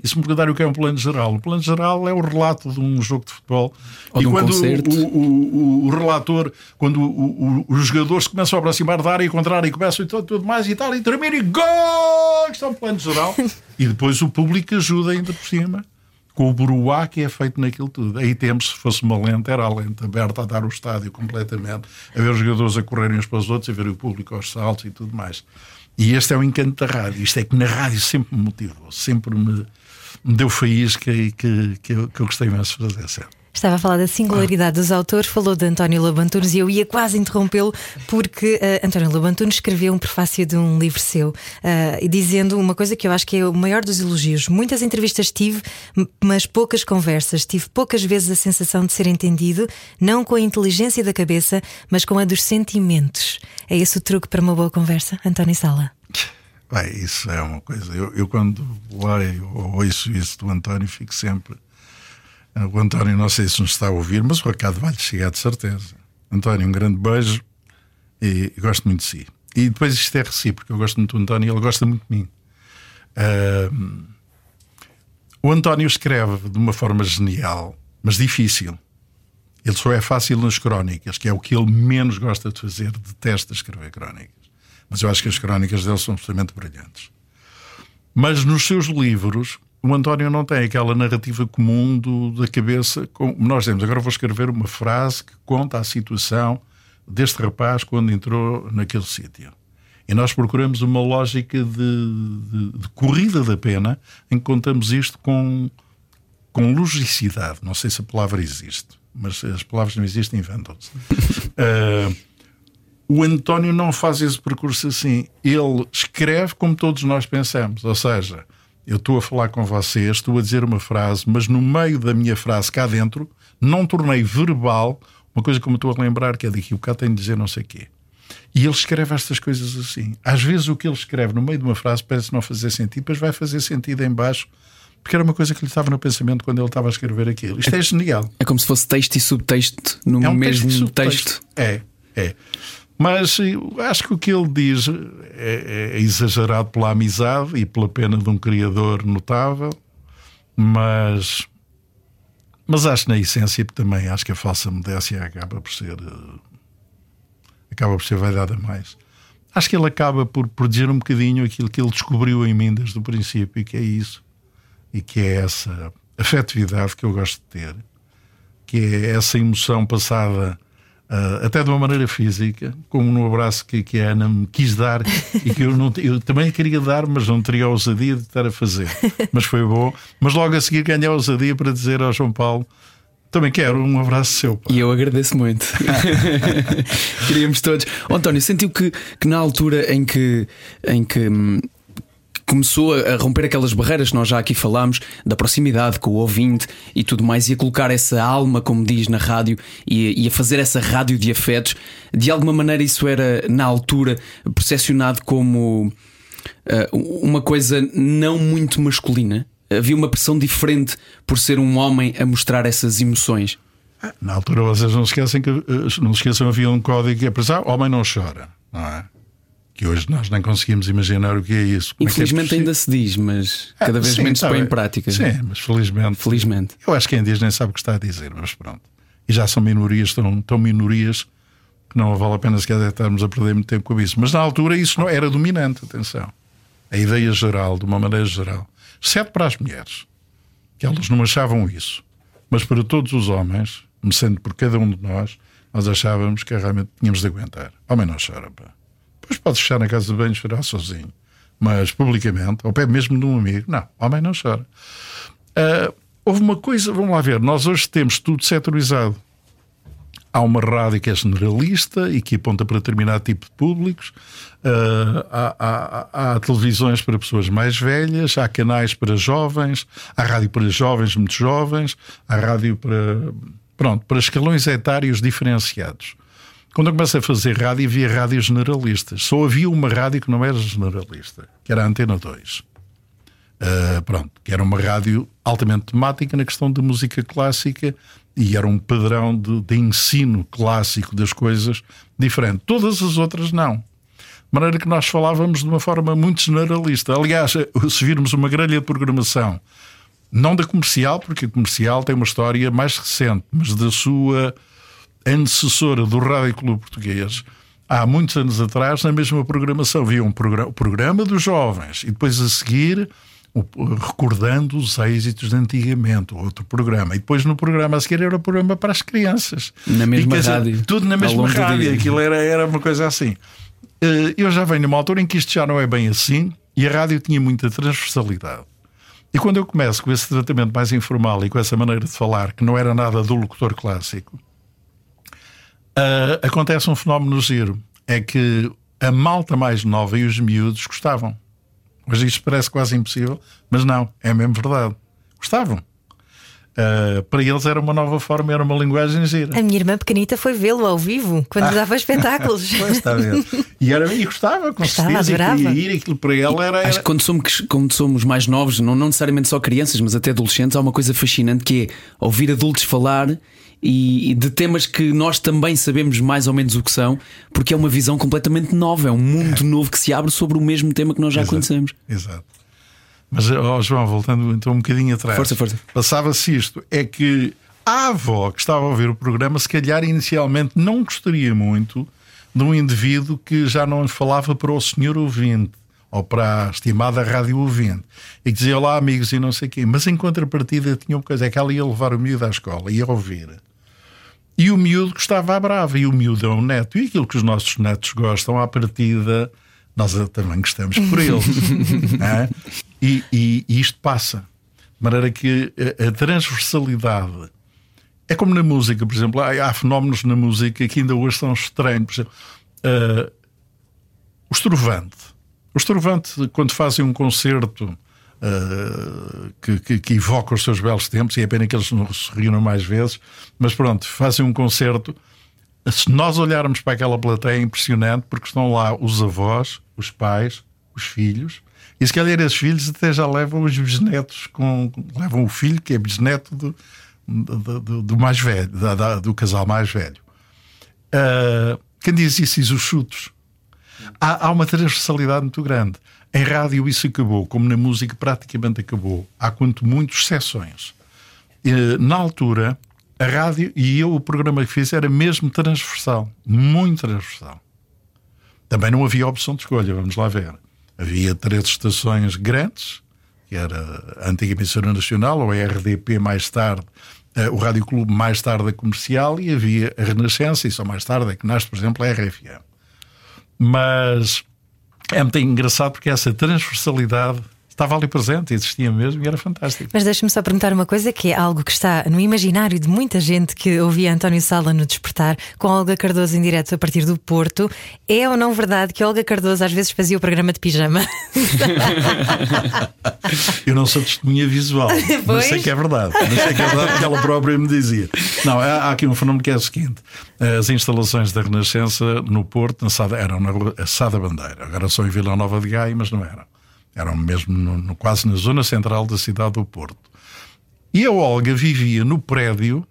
E se me perguntarem o que é um plano geral, o plano geral é o relato de um jogo de futebol. Ou e um quando o, o, o, relator, quando os jogadores começam a aproximar da área e contrária e começam e tudo, tudo mais e tal, e termina e gol! Isto é um plano geral. [laughs] e depois o público ajuda ainda por cima com o buruá que é feito naquilo tudo. Aí temos, se fosse uma lente, era a lente aberta a dar o estádio completamente, a ver os jogadores a correrem uns para os outros, a ver o público aos saltos e tudo mais. E este é o encanto da rádio. Isto é que na rádio sempre me motivou, sempre me deu faísca e que, que, eu, que eu gostei imenso de fazer sempre. Estava a falar da singularidade dos autores, falou de António Lobantunes e eu ia quase interrompê-lo porque uh, António Lobantunes escreveu um prefácio de um livro seu uh, dizendo uma coisa que eu acho que é o maior dos elogios. Muitas entrevistas tive, mas poucas conversas. Tive poucas vezes a sensação de ser entendido, não com a inteligência da cabeça, mas com a dos sentimentos. É esse o truque para uma boa conversa, António Sala? Bem, isso é uma coisa. Eu, eu quando leio ou ouço isso do António, fico sempre. O António, não sei se nos está a ouvir, mas o recado vai-lhe chegar de certeza. António, um grande beijo e, e gosto muito de si. E depois isto é recíproco, eu gosto muito do António e ele gosta muito de mim. Uh, o António escreve de uma forma genial, mas difícil. Ele só é fácil nas crónicas, que é o que ele menos gosta de fazer, detesta escrever crónicas mas eu acho que as crónicas dele são absolutamente brilhantes. Mas nos seus livros, o António não tem aquela narrativa comum do, da cabeça. Nós temos, agora vou escrever uma frase que conta a situação deste rapaz quando entrou naquele sítio. E nós procuramos uma lógica de, de, de, corrida da pena em que contamos isto com, com logicidade. Não sei se a palavra existe, mas as palavras não existem, inventam-se. uh, [laughs] O António não faz esse percurso assim. Ele escreve como todos nós pensamos. Ou seja, eu estou a falar com vocês, estou a dizer uma frase, mas no meio da minha frase cá dentro, não tornei verbal uma coisa como estou a lembrar, que é daqui o cá tenho de dizer não sei o quê. E ele escreve estas coisas assim. Às vezes o que ele escreve no meio de uma frase parece não fazer sentido, mas vai fazer sentido em baixo, porque era uma coisa que lhe estava no pensamento quando ele estava a escrever aquilo. Isto é, genial. É como se fosse texto e subtexto no É um mesmo texto texto. É, é. Mas acho que o que ele diz é, é exagerado pela amizade e pela pena de um criador notável, mas, mas acho na essência também acho que a falsa modéstia acaba por ser eh, acaba por ser vaidade a mais. Acho que ele acaba por, por dizer um bocadinho aquilo que ele descobriu em mim desde o princípio, que é isso, e que é essa afetividade que eu gosto de ter, que é essa emoção passada ah, até de uma maneira física, como no abraço que, que a Ana me quis dar [laughs] e que eu, não, eu também queria dar, mas não teria a ousadia de estar a fazer. Mas foi bom. Mas logo a seguir ganhei a ousadia para dizer ao João Paulo: também quero um abraço seu. pá." E eu agradeço muito. [laughs] Queríamos todos. Ó, António, sentiu que, que na altura em que, em que hum, começou a romper aquelas barreiras que nós já aqui falámos, da proximidade com o ouvinte e tudo mais, e a colocar essa alma, como diz na rádio, e, e a fazer essa rádio de afetos, de alguma maneira isso era, na altura, percepcionado como ah, uma coisa não muito masculina? Havia uma pressão diferente por ser um homem a mostrar essas emoções. Na altura vocês não se esquecem que eh, não se esqueçam havia um código que é para homem não chora, não é? Que hoje nós nem conseguimos imaginar o que é isso. Como é é Infelizmente possível? ainda se diz, mas Ah, cada vez sim, menos se põe em prática. Sim, mas felizmente. Felizmente. Eu acho que quem diz nem sabe o que está a dizer, mas pronto. E já são minorias, tão, tão minorias que não vale a pena sequer estarmos a perder muito tempo com isso. Mas na altura isso não era dominante, atenção. A ideia geral, de uma maneira geral. Exceto para as mulheres, que elas não achavam isso. Mas para todos os homens, começando por cada um de nós, nós achávamos que realmente tínhamos de aguentar. Homem não chora, pá. Depois pode fechar na casa de banho e chorar sozinho. Mas publicamente, ao pé mesmo de um amigo, não, homem não chora. Ah, houve uma coisa, vamos lá ver, nós hoje temos tudo setorizado. Há uma rádio que é generalista e que aponta para determinado tipo de públicos. Ah, há, há- há televisões para pessoas mais velhas, há canais para jovens, há rádio para jovens muito jovens, há rádio para pronto, para escalões etários diferenciados. Quando eu comecei a fazer rádio, havia rádios generalistas. Só havia uma rádio que não era generalista, que era a Antena 2. Uh, pronto, que era uma rádio altamente temática na questão da música clássica e era um padrão de, de ensino clássico das coisas diferente. Todas as outras não. De maneira que nós falávamos de uma forma muito generalista. Aliás, se virmos uma grelha de programação, não da comercial, porque a comercial tem uma história mais recente, mas da sua antecessora do Rádio Clube Português, há muitos anos atrás, na mesma programação, havia um programa, o programa dos jovens e depois a seguir o- recordando os êxitos de antigamente, outro programa. E depois no programa a seguir era o programa para as crianças. Na mesma E, quer dizer, rádio, Tudo na mesma rádio. Aquilo era, era uma coisa assim. Eh, Eu já venho numa altura em que isto já não é bem assim e a rádio tinha muita transversalidade. E quando eu começo com esse tratamento mais informal e com essa maneira de falar, que não era nada do locutor clássico, ah, acontece um fenómeno giro. É que a malta mais nova e os miúdos gostavam. Hoje isto parece quase impossível, mas não, é mesmo verdade. Gostavam. Ah, para eles era uma nova forma, era uma linguagem gira. A minha irmã pequenita foi vê-lo ao vivo quando dava espetáculos. [laughs] Pois, está a ver. E, era, e gostava, com Gostava, certeza, e queria ir, aquilo para ela era. Acho que quando somos, quando somos mais novos, não, não necessariamente só crianças, mas até adolescentes, há uma coisa fascinante que é ouvir adultos falar e, de temas que nós também sabemos mais ou menos o que são, porque é uma visão completamente nova, é um mundo novo que se abre sobre o mesmo tema que nós já Exato. conhecemos. Exato. Mas, ó, João, voltando então um bocadinho atrás. Força, força. Passava-se isto: é que a avó que estava a ouvir o programa, se calhar inicialmente não gostaria muito de um indivíduo que já não falava para o senhor ouvinte ou para a estimada rádio ouvinte e que dizia olá amigos e não sei quê, mas em contrapartida tinha uma coisa: é que ela ia levar o miúdo à escola, ia ouvir. E o miúdo gostava à brava, e o miúdo é um neto. E aquilo que os nossos netos gostam, à partida, nós também gostamos por eles. [laughs] não é? e, e- e isto passa. De maneira que a, a transversalidade é como na música, por exemplo. Há, há fenómenos na música que ainda hoje são estranhos. Por exemplo, Uh, o Estrovante. O Estrovante, quando fazem um concerto uh, que, que, que, evoca os seus belos tempos, e é pena que eles não se reúnam mais vezes, mas pronto, fazem um concerto. Se nós olharmos para aquela plateia, é impressionante, porque estão lá os avós, os pais, os filhos, e se calhar esses filhos até já levam os bisnetos, com, levam o filho, que é bisneto do, do, do, do mais velho, da, da, do casal mais velho. Uh, quem diz isso os chutos. Há, há, uma transversalidade muito grande. Em rádio isso acabou, como na música praticamente acabou. Há quanto muito exceções. Uh, na altura, a rádio e eu, o programa que fiz era mesmo transversal, muito transversal. Também não havia opção de escolha, vamos lá ver. Havia três estações grandes, que era a antiga emissora nacional, ou a RDP mais tarde, eh, o Rádio Clube mais tarde a comercial, e havia a Renascença, e só mais tarde é que nasce, por exemplo, a RFM. Mas é muito engraçado porque essa transversalidade estava ali presente, existia mesmo e era fantástico. Mas deixa-me só perguntar uma coisa que é algo que está no imaginário de muita gente que ouvia António Sala no Despertar com Olga Cardoso em direto a partir do Porto. É ou não verdade que Olga Cardoso às vezes fazia o programa de pijama? [laughs] Eu não sou testemunha visual, mas sei que é verdade. Mas sei que é verdade porque ela própria me dizia. Não, há aqui um fenómeno que é o seguinte: as instalações da Renascença no Porto na Sada, eram na rua Sada Bandeira, agora são em Vila Nova de Gaia, mas não eram eram mesmo no, no, quase na zona central da cidade do Porto. E a Olga vivia no prédio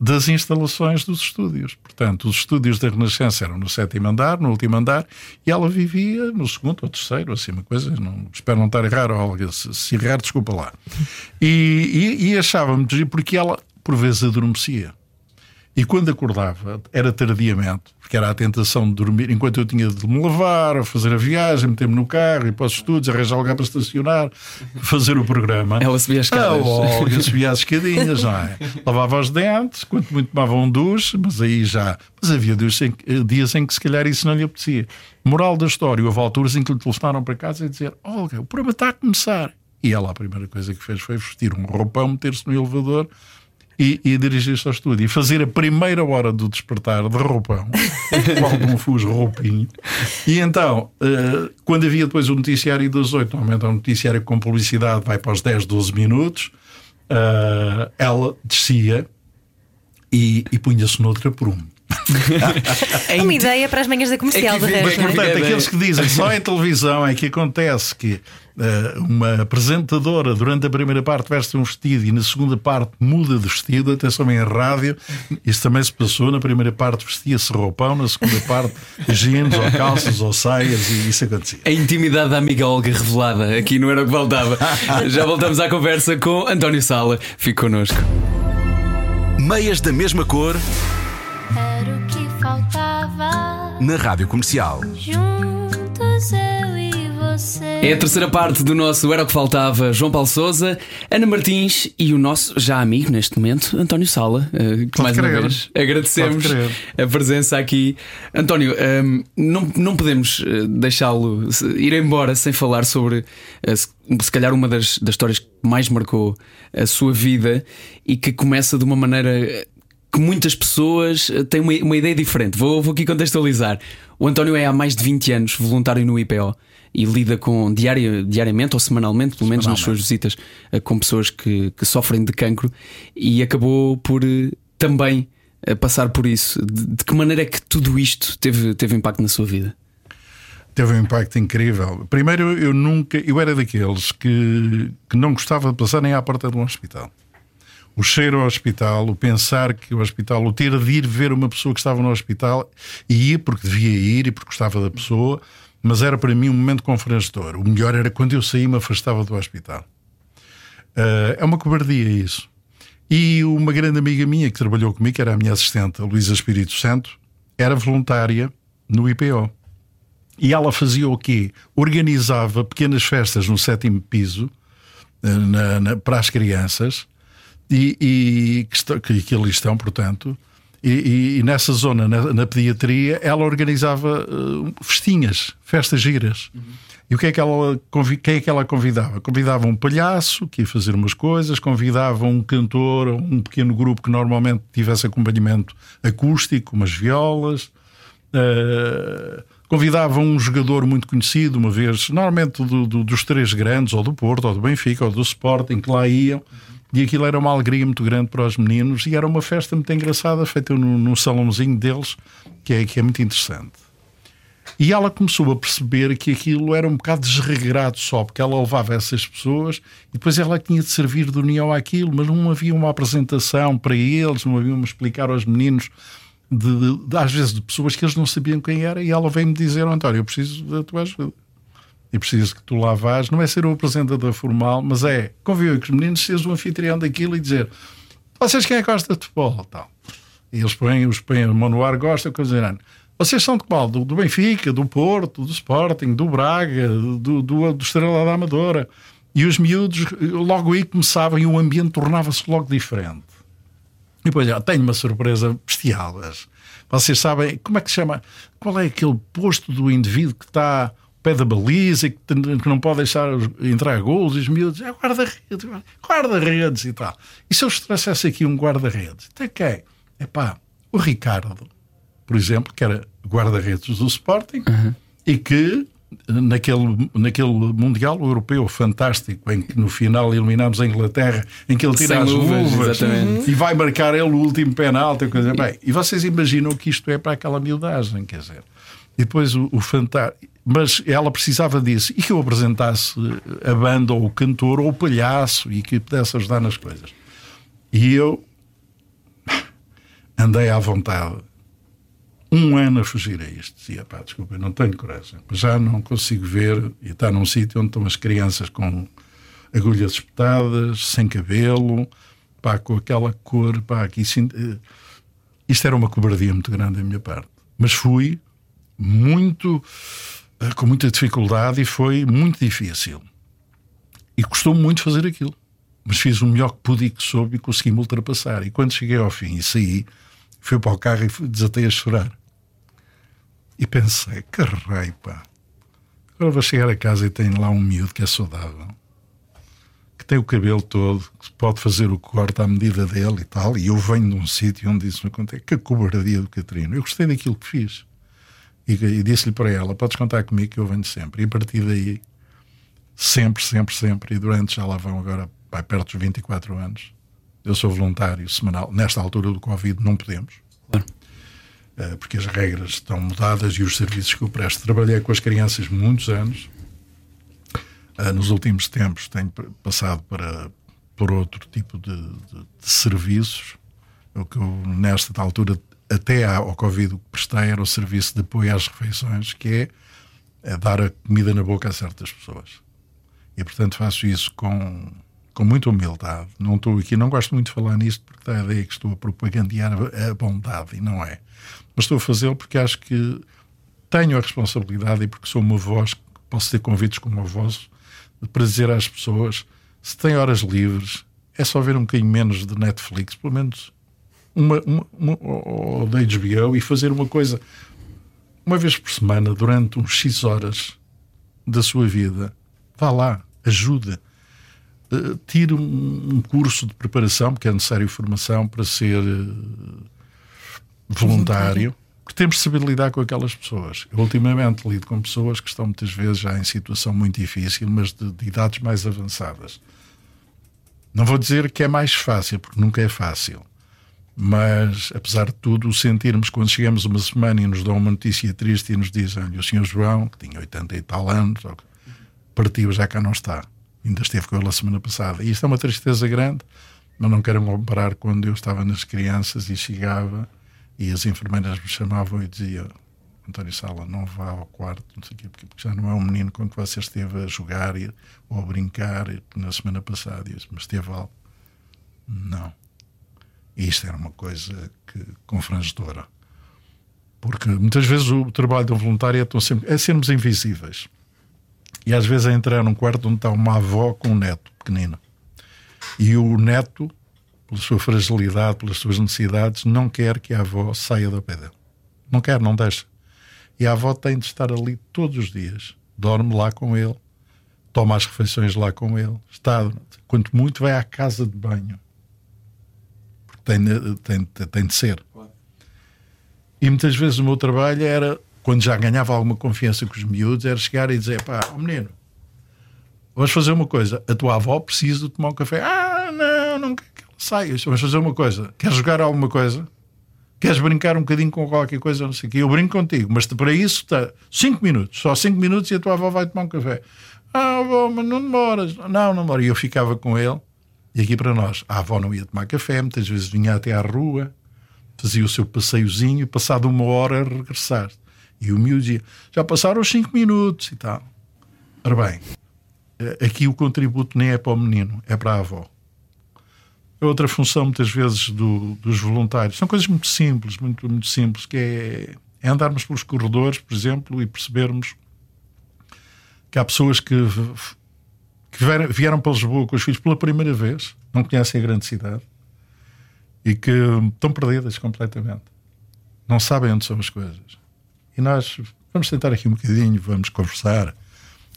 das instalações dos estúdios. Portanto, os estúdios da Renascença eram no sétimo andar, no último andar, e ela vivia no segundo ou terceiro, assim, uma coisa. Não, espero não estar errado, Olga. Se, se errar, desculpa lá. E, e, e achava-me porque ela, por vezes, adormecia. E quando acordava, era tardiamente, porque era a tentação de dormir, enquanto eu tinha de me levar, a fazer a viagem, meter-me no carro, ir para os estudos, arranjar lugar para estacionar, fazer o programa. Ela subia as escadas. Ah, Olga subia as escadinhas, não é? Lavava os dentes, quanto muito tomava um duche, mas aí já. Mas havia dias em, dias em que se calhar isso não lhe apetecia. Moral da história, houve alturas em que lhe telefonaram para casa e dizer: Olga, o programa está a começar. E ela, a primeira coisa que fez foi vestir um roupão, meter-se no elevador e, e dirigir-se ao estúdio e fazer a primeira hora do despertar de roupão, [laughs] qual um fuso roupinho. E então, uh, quando havia depois o noticiário das 8, normalmente é um noticiário com publicidade, vai para os 10, 12 minutos, uh, ela descia e, e punha-se noutra prumo. é uma [laughs] ideia para as manhãs da comercial, é que, de resto. Mas, portanto, aqueles que dizem só em televisão é que acontece que uma apresentadora durante a primeira parte veste um vestido e na segunda parte muda de vestido, atenção em rádio, isso também se passou. Na primeira parte vestia-se roupão, na segunda parte jeans ou calças ou saias e isso acontecia. A intimidade da amiga Olga revelada aqui não era o que faltava. Já voltamos à conversa com António Sala. Fique connosco. Meias da mesma cor era o que faltava. Na Rádio Comercial. Juntos eu e. É a terceira parte do nosso Era o que Faltava. João Paulo Souza, Ana Martins e o nosso já amigo neste momento, António Sala. Uh, que mais crer. uma vez agradecemos a presença aqui. António, um, ehm, não, não podemos eh, deixá-lo ir embora sem falar sobre. Uh, se, calhar uma das, das histórias que mais marcou a sua vida e que começa de uma maneira que muitas pessoas eh, têm uma, uma ideia diferente. Vou, vou, aqui contextualizar. O António é há mais de 20 anos voluntário no IPO e lida com diária, diariamente ou semanalmente, pelo menos nas suas visitas, eh, com pessoas que, que sofrem de cancro e acabou por eh, também passar por isso. De, de, que maneira é que tudo isto teve, teve impacto na sua vida? Teve um impacto incrível. Primeiro, eu nunca, eu era daqueles que, que não gostava de passar nem à porta de um hospital o cheiro ao hospital, o pensar que o hospital, o ter de ir ver uma pessoa que estava no hospital e ia porque devia ir e porque gostava da pessoa, mas era para mim um momento constrangedor. O melhor era quando eu saí me afastava do hospital. Uh, é uma cobardia isso. E uma grande amiga minha que trabalhou comigo, que era a minha assistente, a Luísa Espírito Santo, era voluntária no IPO. E ela fazia o quê? Organizava pequenas festas no sétimo piso eh, na, na, para as crianças e, e que, que, que ali estão, portanto, e, e, nessa zona, na, na, pediatria, ela organizava uh, festinhas, festas giras. Uhum. E o que é que ela quem é que ela convidava? Convidava um palhaço que ia fazer umas coisas, convidava um cantor, um pequeno grupo que normalmente tivesse acompanhamento acústico, umas violas, Uh, convidavam um jogador muito conhecido, uma vez, normalmente do, do, dos três grandes, ou do Porto, ou do Benfica, ou do Sporting, que lá iam. E aquilo era uma alegria muito grande para os meninos e era uma festa muito engraçada, feita no, no salãozinho deles, que é, que é muito interessante. E ela começou a perceber que aquilo era um bocado desregrado só, porque ela levava essas pessoas e depois ela tinha de servir de união àquilo, mas não havia uma apresentação para eles, não havia uma explicar aos meninos, de, de, de, às vezes de pessoas que eles não sabiam quem era, e ela veio-me dizer: António, eu preciso da tua ajuda e preciso que tu lá vás, não é ser o apresentador formal, mas é conviver com os meninos, seres o anfitrião daquilo e dizer vocês quem é que gosta de futebol? Tal. E eles põem, os põem a mão no ar, gostam, coisa Vocês são de qual? Do, do, Benfica, do Porto, do Sporting, do Braga, do, do, do Estrela da Amadora. E os miúdos, logo aí começavam e o ambiente tornava-se logo diferente. E depois, já tenho uma surpresa bestial. Vocês sabem, como é que se chama? Qual é aquele posto do indivíduo que está pé da baliza, que, que não pode deixar entrar gols, e os miúdos, é guarda-redes, guarda-redes e tal. E se eu trouxesse aqui um guarda-redes? Até quem? É pá, o Ricardo, por exemplo, que era guarda-redes do Sporting uhum. e que naquele, naquele Mundial Europeu fantástico, em que no final eliminamos a Inglaterra, em que ele tira Sem as luvas, e vai marcar ele o último penalti. Coisa. Bem, e vocês imaginam que isto é para aquela miudagem, quer dizer. E depois o, o fantástico mas ela precisava disso e que eu apresentasse a banda ou o cantor ou o palhaço e que pudesse ajudar nas coisas. E eu andei à vontade um ano a fugir a isto. Dizia, pá, desculpa, não tenho coragem, já não consigo ver e estar num sítio onde estão as crianças com agulhas espetadas, sem cabelo, pá, com aquela cor, pá, aqui. Eh, isto era uma cobardia muito grande da minha parte. Mas fui muito com muita dificuldade e foi muito difícil. E custou muito fazer aquilo. Mas fiz o melhor que pude e que soube e consegui-me ultrapassar. E quando cheguei ao fim e saí, fui para o carro e desatei a chorar. E pensei, que raio, pá. Agora vou chegar a casa e tenho lá um miúdo que é saudável, que tem o cabelo todo, que pode fazer o corte à medida dele e tal. E eu venho de um sítio onde isso me acontece. Que cobardia do Catarino. Eu gostei daquilo que fiz. E, e disse-lhe para ela: Podes contar comigo que eu venho sempre. E a partir daí, sempre, sempre, sempre, e durante já lá vão agora, vai perto dos 24 anos, eu sou voluntário semanal. Nesta altura do Covid, não podemos. Claro. Uh, porque as regras estão mudadas e os serviços que eu presto. Trabalhei com as crianças muitos anos. Uh, nos últimos tempos tenho passado para, por outro tipo de, de, de serviços. O que eu, nesta altura, até ao Covid, o que prestei era o serviço de apoio às refeições, que é, é dar a comida na boca a certas pessoas. E, portanto, faço isso com, com muita humildade. Não estou aqui, não gosto muito de falar nisto, porque dá a ideia que estou a propagandear a bondade, e não é. Mas estou a fazê-lo porque acho que tenho a responsabilidade e porque sou uma voz, posso ter convites como a voz, para dizer às pessoas: se têm horas livres, é só ver um bocadinho menos de Netflix, pelo menos uma, uma, uma, ou da HBO e fazer uma coisa uma vez por semana durante uns X horas da sua vida. Vá lá, ajuda. Uh, tire um, um, curso de preparação, porque é necessário formação para ser uh, voluntário, porque temos de saber lidar com aquelas pessoas. Eu, ultimamente, lido com pessoas que estão muitas vezes já em situação muito difícil, mas de, de idades mais avançadas. Não vou dizer que é mais fácil, porque nunca é fácil mas, apesar de tudo, sentirmos quando chegamos uma semana e nos dão uma notícia triste e nos dizem: o senhor João, que tinha 80 e tal anos, partiu, já cá não está. Ainda esteve com ele a semana passada. E isto é uma tristeza grande, mas não quero comparar quando eu estava nas crianças e chegava e as enfermeiras me chamavam e diziam: António Sala, não vá ao quarto, não sei o quê, porque já não é um menino com que você esteve a jogar ou a brincar na semana passada. E eu disse, mas esteve algo? Não e isto era uma coisa que, confrangedora. Porque muitas vezes o trabalho de um voluntário é, sempre, é sermos invisíveis. E às vezes é entrar num quarto onde está uma avó com um neto pequenino. E o neto, pela sua fragilidade, pelas suas necessidades, não quer que a avó saia da pé dele. Não quer, não deixa. E a avó tem de estar ali todos os dias. Dorme lá com ele, toma as refeições lá com ele, está, quanto muito, vai à casa de banho tem, tem, tem de ser. E muitas vezes o meu trabalho era, quando já ganhava alguma confiança com os miúdos, era chegar e dizer: pá, oh menino, vamos fazer uma coisa. A tua avó precisa de tomar um café. Ah, não, não quer que ela saia. Vamos fazer uma coisa. Queres jogar alguma coisa? Queres brincar um bocadinho com qualquer coisa? Não sei o quê. Eu brinco contigo, mas para isso está 5 minutos. Só 5 minutos e a tua avó vai tomar um café. Ah, avó, mas não demoras. Não, não demora. E eu ficava com ele. E aqui para nós, a avó não ia tomar café, muitas vezes vinha até à rua, fazia o seu passeiozinho e passado uma hora regressar. E o miúdo dizia, já passaram os 5 minutos e tal. Ora bem, eh, aqui o contributo nem é para o menino, é para a avó. É outra função, muitas vezes, do, dos voluntários. São coisas muito simples, muito, muito simples, que é, é andarmos pelos corredores, por exemplo, e percebermos que há pessoas que, que vieram, para Lisboa com os filhos pela primeira vez, não conhecem a grande cidade e que estão perdidas completamente. Não sabem onde são as coisas. E nós vamos tentar aqui um bocadinho, vamos conversar.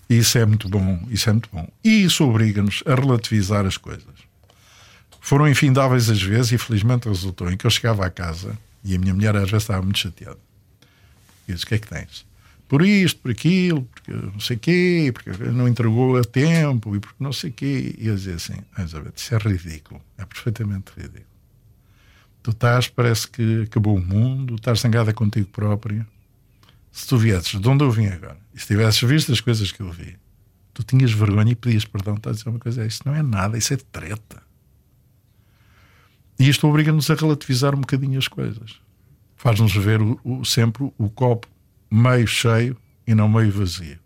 E isso é muito bom, isso é muito bom. E isso obriga-nos a relativizar as coisas. Foram infindáveis as vezes e felizmente resultou em que eu chegava à casa e a minha mulher às vezes estava muito chateada. E disse: O que é que tens? Por isto, por aquilo, porque não sei o quê, porque não entregou a tempo e porque não sei o quê. E eu dizia assim: Elizabeth, isso é ridículo, é perfeitamente ridículo. Tu estás, parece que acabou o mundo, estás zangada contigo própria. Se tu viesses de onde eu vim agora e se tivesses visto as coisas que eu vi, tu tinhas vergonha e pedias perdão. Estás a dizer uma coisa: Isso não é nada, isso é treta. E isto obriga-nos a relativizar um bocadinho as coisas. Faz-nos ver o, o, sempre o copo meio cheio e não meio vazio.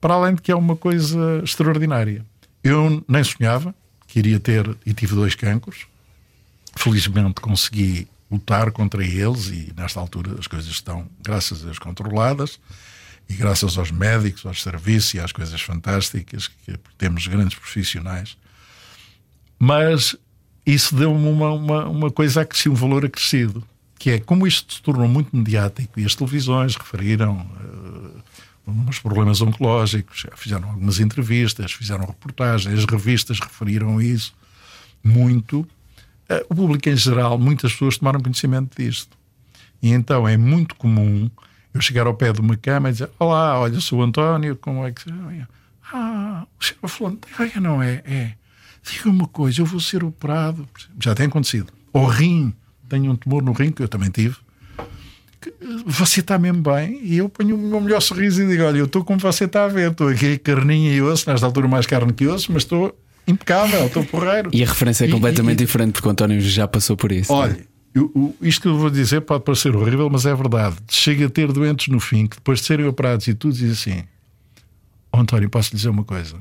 Para além de que é uma coisa extraordinária. Eu nem sonhava que iria ter, e tive dois cancros. Felizmente consegui lutar contra eles e nesta altura as coisas estão, graças a Deus, controladas e graças aos médicos, aos serviços e às coisas fantásticas que temos grandes profissionais. Mas isso deu-me uma, uma, uma coisa a crescer, um valor acrescido, que é como isto se tornou muito mediático e as televisões referiram uh, uns problemas oncológicos, fizeram algumas entrevistas, fizeram reportagens, as revistas referiram isso muito. Uh, o público em geral, muitas pessoas tomaram conhecimento disto. E então é muito comum eu chegar ao pé de uma cama e dizer: Olá, olha, sou o António, como é que. Ah, o senhor falando, ah, não é? É diga uma coisa, eu vou ser operado. Já tem acontecido. Ou rim, tenho um tumor no rim, que eu também tive. Você está mesmo bem? E eu ponho o meu melhor sorriso e digo: Olha, eu estou como você está a ver, estou aqui carninha e osso, nesta altura mais carne que osso, mas estou impecável, estou porreiro. E a referência é completamente e, e, diferente, porque o António já passou por isso. Olha, eu, eu, isto que eu vou dizer pode parecer horrível, mas é verdade. Chega a ter doentes no fim que depois de serem operados e tudo, diz assim: oh, António, posso lhe dizer uma coisa?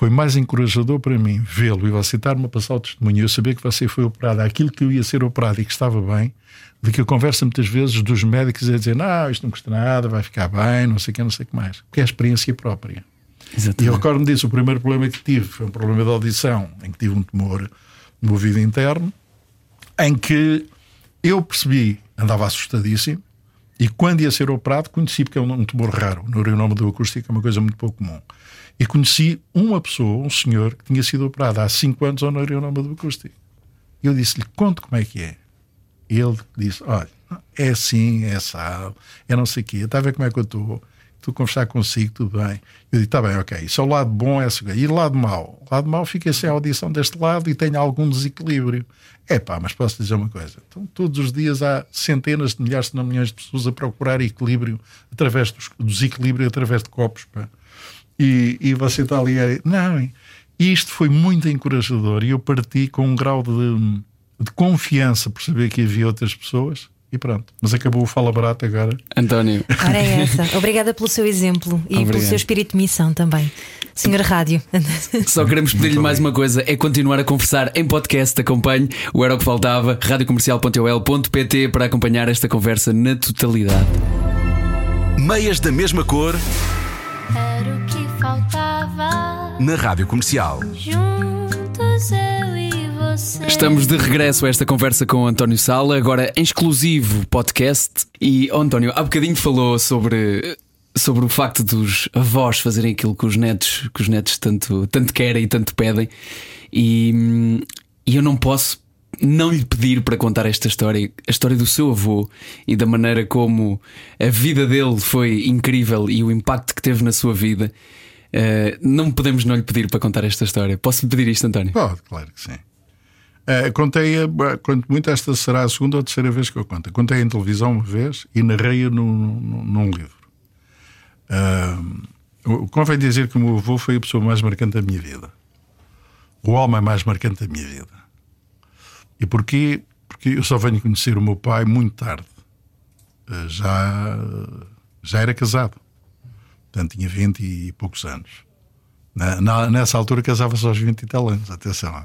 Foi mais encorajador para mim vê-lo e você estar-me a passar o testemunho eu saber que você foi operado aquilo que eu ia ser operado e que estava bem, do que a conversa muitas vezes dos médicos a dizer não, isto não custa nada, vai ficar bem, não sei o que, não sei o que mais. Porque é a experiência própria. Exatamente. E eu recordo-me disso, o primeiro problema que tive foi um problema de audição, em que tive um tumor no ouvido interno, em que eu percebi, andava assustadíssimo, e quando ia ser operado, conheci, porque é um tumor raro, o neuronoma do acústico é uma coisa muito pouco comum. E conheci uma pessoa, um senhor, que tinha sido operado há 5 anos ao neuronoma do. E eu disse-lhe: Conte como é que é. Ele disse: Olha, é assim, é assado, é não sei o quê, está a ver como é que eu estou. Estou a conversar consigo, tudo bem. Eu disse: Está bem, ok. Isso é o lado bom, é assim. E o lado mau? O lado mau fica sem audição deste lado e tenho algum desequilíbrio. É pá, mas posso dizer uma coisa: então, todos os dias há centenas de milhares, se não milhões de pessoas a procurar equilíbrio através dos, desequilíbrio através de copos. E, e você está ali. A... Não, isto foi muito encorajador e eu parti com um grau de, de confiança por saber que havia outras pessoas. E pronto, mas acabou o Fala Barato agora. António. Ora é [laughs] essa. Obrigada pelo seu exemplo e Obrigado. pelo seu espírito de missão também. Senhor Rádio. [laughs] Só queremos pedir-lhe mais uma coisa: é continuar a conversar em podcast. Acompanhe o Era o que Faltava, radiocomercial.ol.pt para acompanhar esta conversa na totalidade. Meias da mesma cor na Rádio Comercial. Juntos eu e você. Estamos de regresso a esta conversa com o António Sala, agora em exclusivo podcast. E oh, António, há bocadinho falou sobre sobre o facto dos avós fazerem aquilo que os netos, que os netos tanto, tanto querem e tanto pedem. E, e eu não posso não lhe pedir para contar esta história, a história do seu avô e da maneira como a vida dele foi incrível e o impacto que teve na sua vida. Uh, não podemos não lhe pedir para contar esta história. Posso lhe pedir isto, António? Pode, claro que sim. Uh, contei, quanto muito, esta será a segunda ou terceira vez que eu conto. Contei em televisão uma vez e narrei-a num, num, num, livro. Uh, convém dizer que o meu avô foi a pessoa mais marcante da minha vida. O homem mais marcante da minha vida. E porquê? Porque eu só venho conhecer o meu pai muito tarde. Uh, já, já era casado. Portanto, tinha 20 e poucos anos. Na, nessa altura casava-se aos 20 e tal anos, atenção. uh,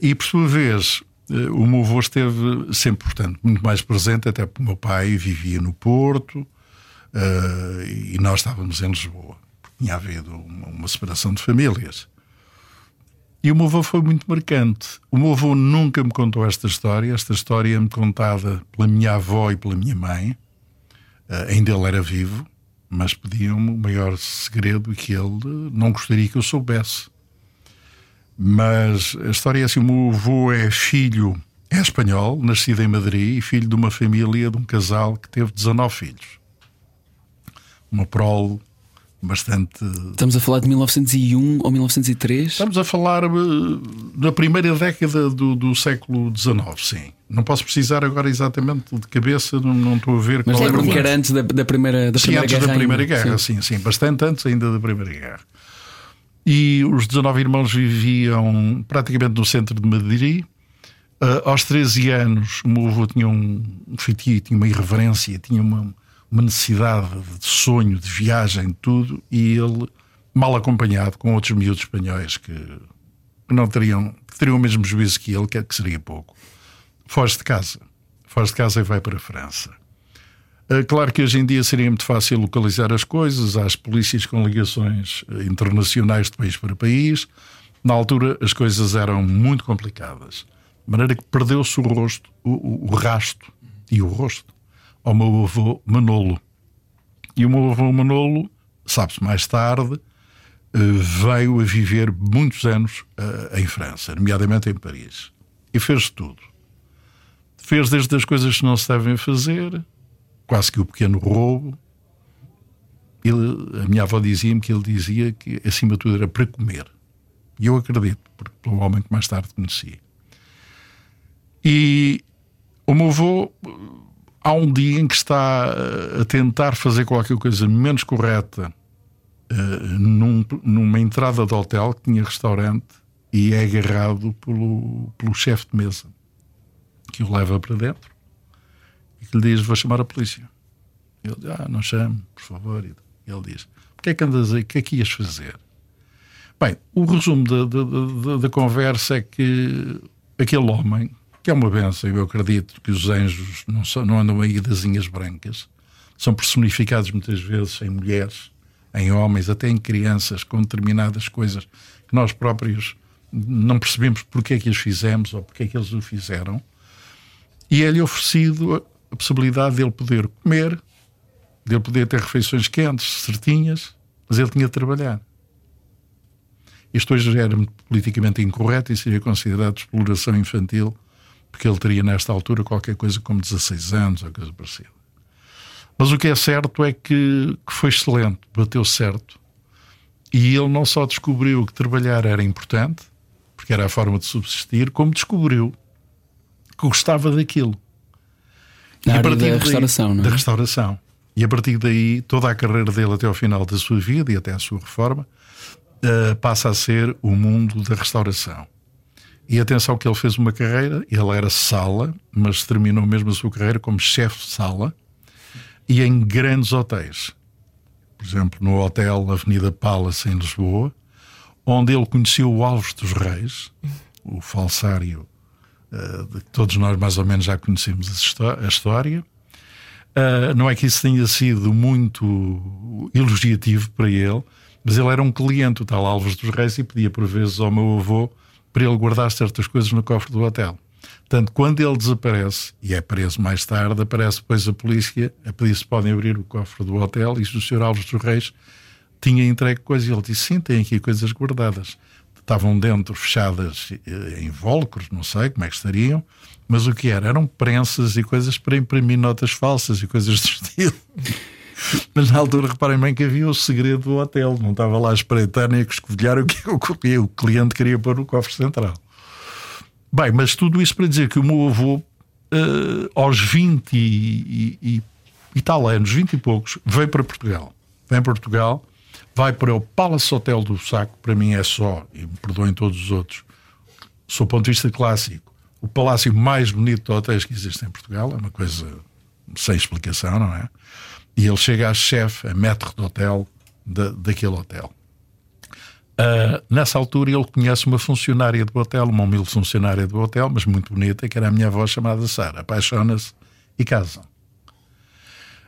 [laughs] e por sua vez, uh, o meu avô esteve sempre, portanto, muito mais presente, até porque o meu pai vivia no Porto uh, e nós estávamos em Lisboa. Tinha havido uma, uma, separação de famílias. E o meu avô foi muito marcante. O meu avô nunca me contou esta história. Esta história é-me contada pela minha avó e pela minha mãe. Ainda ele era vivo mas pediam-me o maior segredo que ele não gostaria que eu soubesse. Mas a história é assim: o meu avô é filho, é espanhol, nascido em Madrid e filho de uma família, de um casal que teve 19 filhos. Uma prole bastante. Estamos a falar de 1901 ou 1903? Estamos a falar uh, da primeira década do, do século XIX, sim. Não posso precisar agora exatamente de cabeça, não, não estou a ver. Mas lembro-me que era antes da, da primeira, da sim, primeira antes guerra. da Primeira ainda. Guerra, sim. sim, sim, bastante antes ainda da Primeira Guerra. E os 19 irmãos viviam praticamente no centro de Madrid. Uh, aos 13 anos, o meu avô tinha um, um feitio, tinha uma irreverência, tinha uma, uma necessidade de sonho, de viagem, de tudo, e ele, mal acompanhado com outros miúdos espanhóis que, não teriam, que teriam o mesmo juízo que ele, que, que seria pouco, foge de casa. Foge de casa e vai para a França. Eh, claro que hoje em dia seria muito fácil localizar as coisas, há as polícias com ligações eh, internacionais de país para país. Na altura as coisas eram muito complicadas, de maneira que perdeu-se o rosto, o, o, o rasto e o rosto ao meu avô Manolo. E o meu avô Manolo, sabe-se mais tarde, eh, veio a viver muitos anos eh, em França, nomeadamente em Paris. E fez tudo. Fez desde as coisas que não se devem fazer, quase que o pequeno roubo. Ele, a minha avó dizia-me que ele dizia que, acima de tudo, era para comer. E eu acredito, porque pelo homem que mais tarde conheci. E o meu avô há um dia em que está eh, a tentar fazer qualquer coisa menos correta uh, num, numa entrada de hotel que tinha restaurante e é agarrado pelo, pelo chefe de mesa que o leva para dentro e que lhe diz: Vou chamar a polícia. Ele diz: Ah, não chame, por favor. E ele diz: O que é que andas aí? O que é que ias fazer? Bem, o resumo da, da, conversa é que aquele homem que é uma benção. Eu acredito que os anjos não, são, não andam aí das linhas brancas, são personificados muitas vezes em mulheres, em homens, até em crianças, com determinadas coisas que nós próprios não percebemos porque é que as fizemos ou porque é que eles o fizeram. E é-lhe oferecido a possibilidade de ele poder comer, de ele poder ter refeições quentes, certinhas, mas ele tinha de trabalhar. Isto hoje era politicamente incorreto e seria considerado exploração infantil porque ele teria nesta altura qualquer coisa como 16 anos ou coisa parecida. Mas o que é certo é que, que foi excelente, bateu certo. E ele não só descobriu que trabalhar era importante, porque era a forma de subsistir, como descobriu que gostava daquilo. Na e a partir da daí, restauração, não é? Da restauração. E a partir daí, toda a carreira dele até ao final da sua vida e até a sua reforma uh, passa a ser o mundo da restauração. E atenção que ele fez uma carreira, ele era sala, mas terminou mesmo a sua carreira como chefe de sala e em grandes hotéis. Por exemplo, no Hotel Avenida Palace, em Lisboa, onde ele conheceu o Alves dos Reis, o falsário uh, de que todos nós mais ou menos já conhecemos a história. Uh, não é que isso tenha sido muito elogiativo para ele, mas ele era um cliente, o tal Alves dos Reis, e pedia por vezes ao meu avô para ele guardar certas coisas no cofre do hotel. Portanto, quando ele desaparece e é preso mais tarde, aparece depois a polícia a pedir se podem abrir o cofre do hotel e o Sr. Alves dos Reis tinha entregue coisas ele disse: Sim, tem aqui coisas guardadas. Estavam dentro fechadas eh, em volcros, não sei como é que estariam, mas o que era? Eram prensas e coisas para imprimir notas falsas e coisas do [laughs] estilo. [laughs] Mas na altura, reparem bem que havia o segredo do hotel, não estava lá a espreitar nem a escovilhar o que [laughs] o cliente queria pôr no cofre central. Bem, mas tudo isso para dizer que o meu avô, uh, aos 20 e, e, e, e tal anos, 20 e poucos, veio para Portugal. Vem para Portugal, vai para o Palace Hotel do Saco, para mim é só, e me perdoem todos os outros, do ponto de vista clássico, o palácio mais bonito de hotéis que existe em Portugal, é uma coisa sem explicação, não é? E ele chega a chefe, a maître de hotel de, daquele hotel. Uh, nessa altura ele conhece uma funcionária do hotel, uma humilde funcionária do hotel, mas muito bonita, que era a minha avó chamada Sara. Apaixona-se e casam.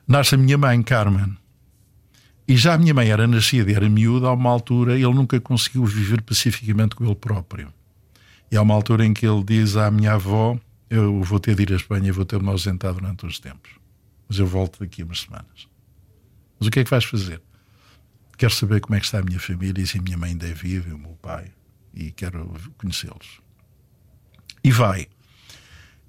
Nasce a minha mãe, Carmen. E já a minha mãe era nascida e era miúda, a uma altura ele nunca conseguiu viver pacificamente com ele próprio. E há uma altura em que ele diz à minha avó: Eu vou ter de ir à Espanha e vou ter de me ausentar durante uns tempos. Mas eu volto daqui a umas semanas. Mas o que é que vais fazer? Quero saber como é que está a minha família e se a minha mãe ainda é viva e o meu pai. E quero conhecê-los. E vai.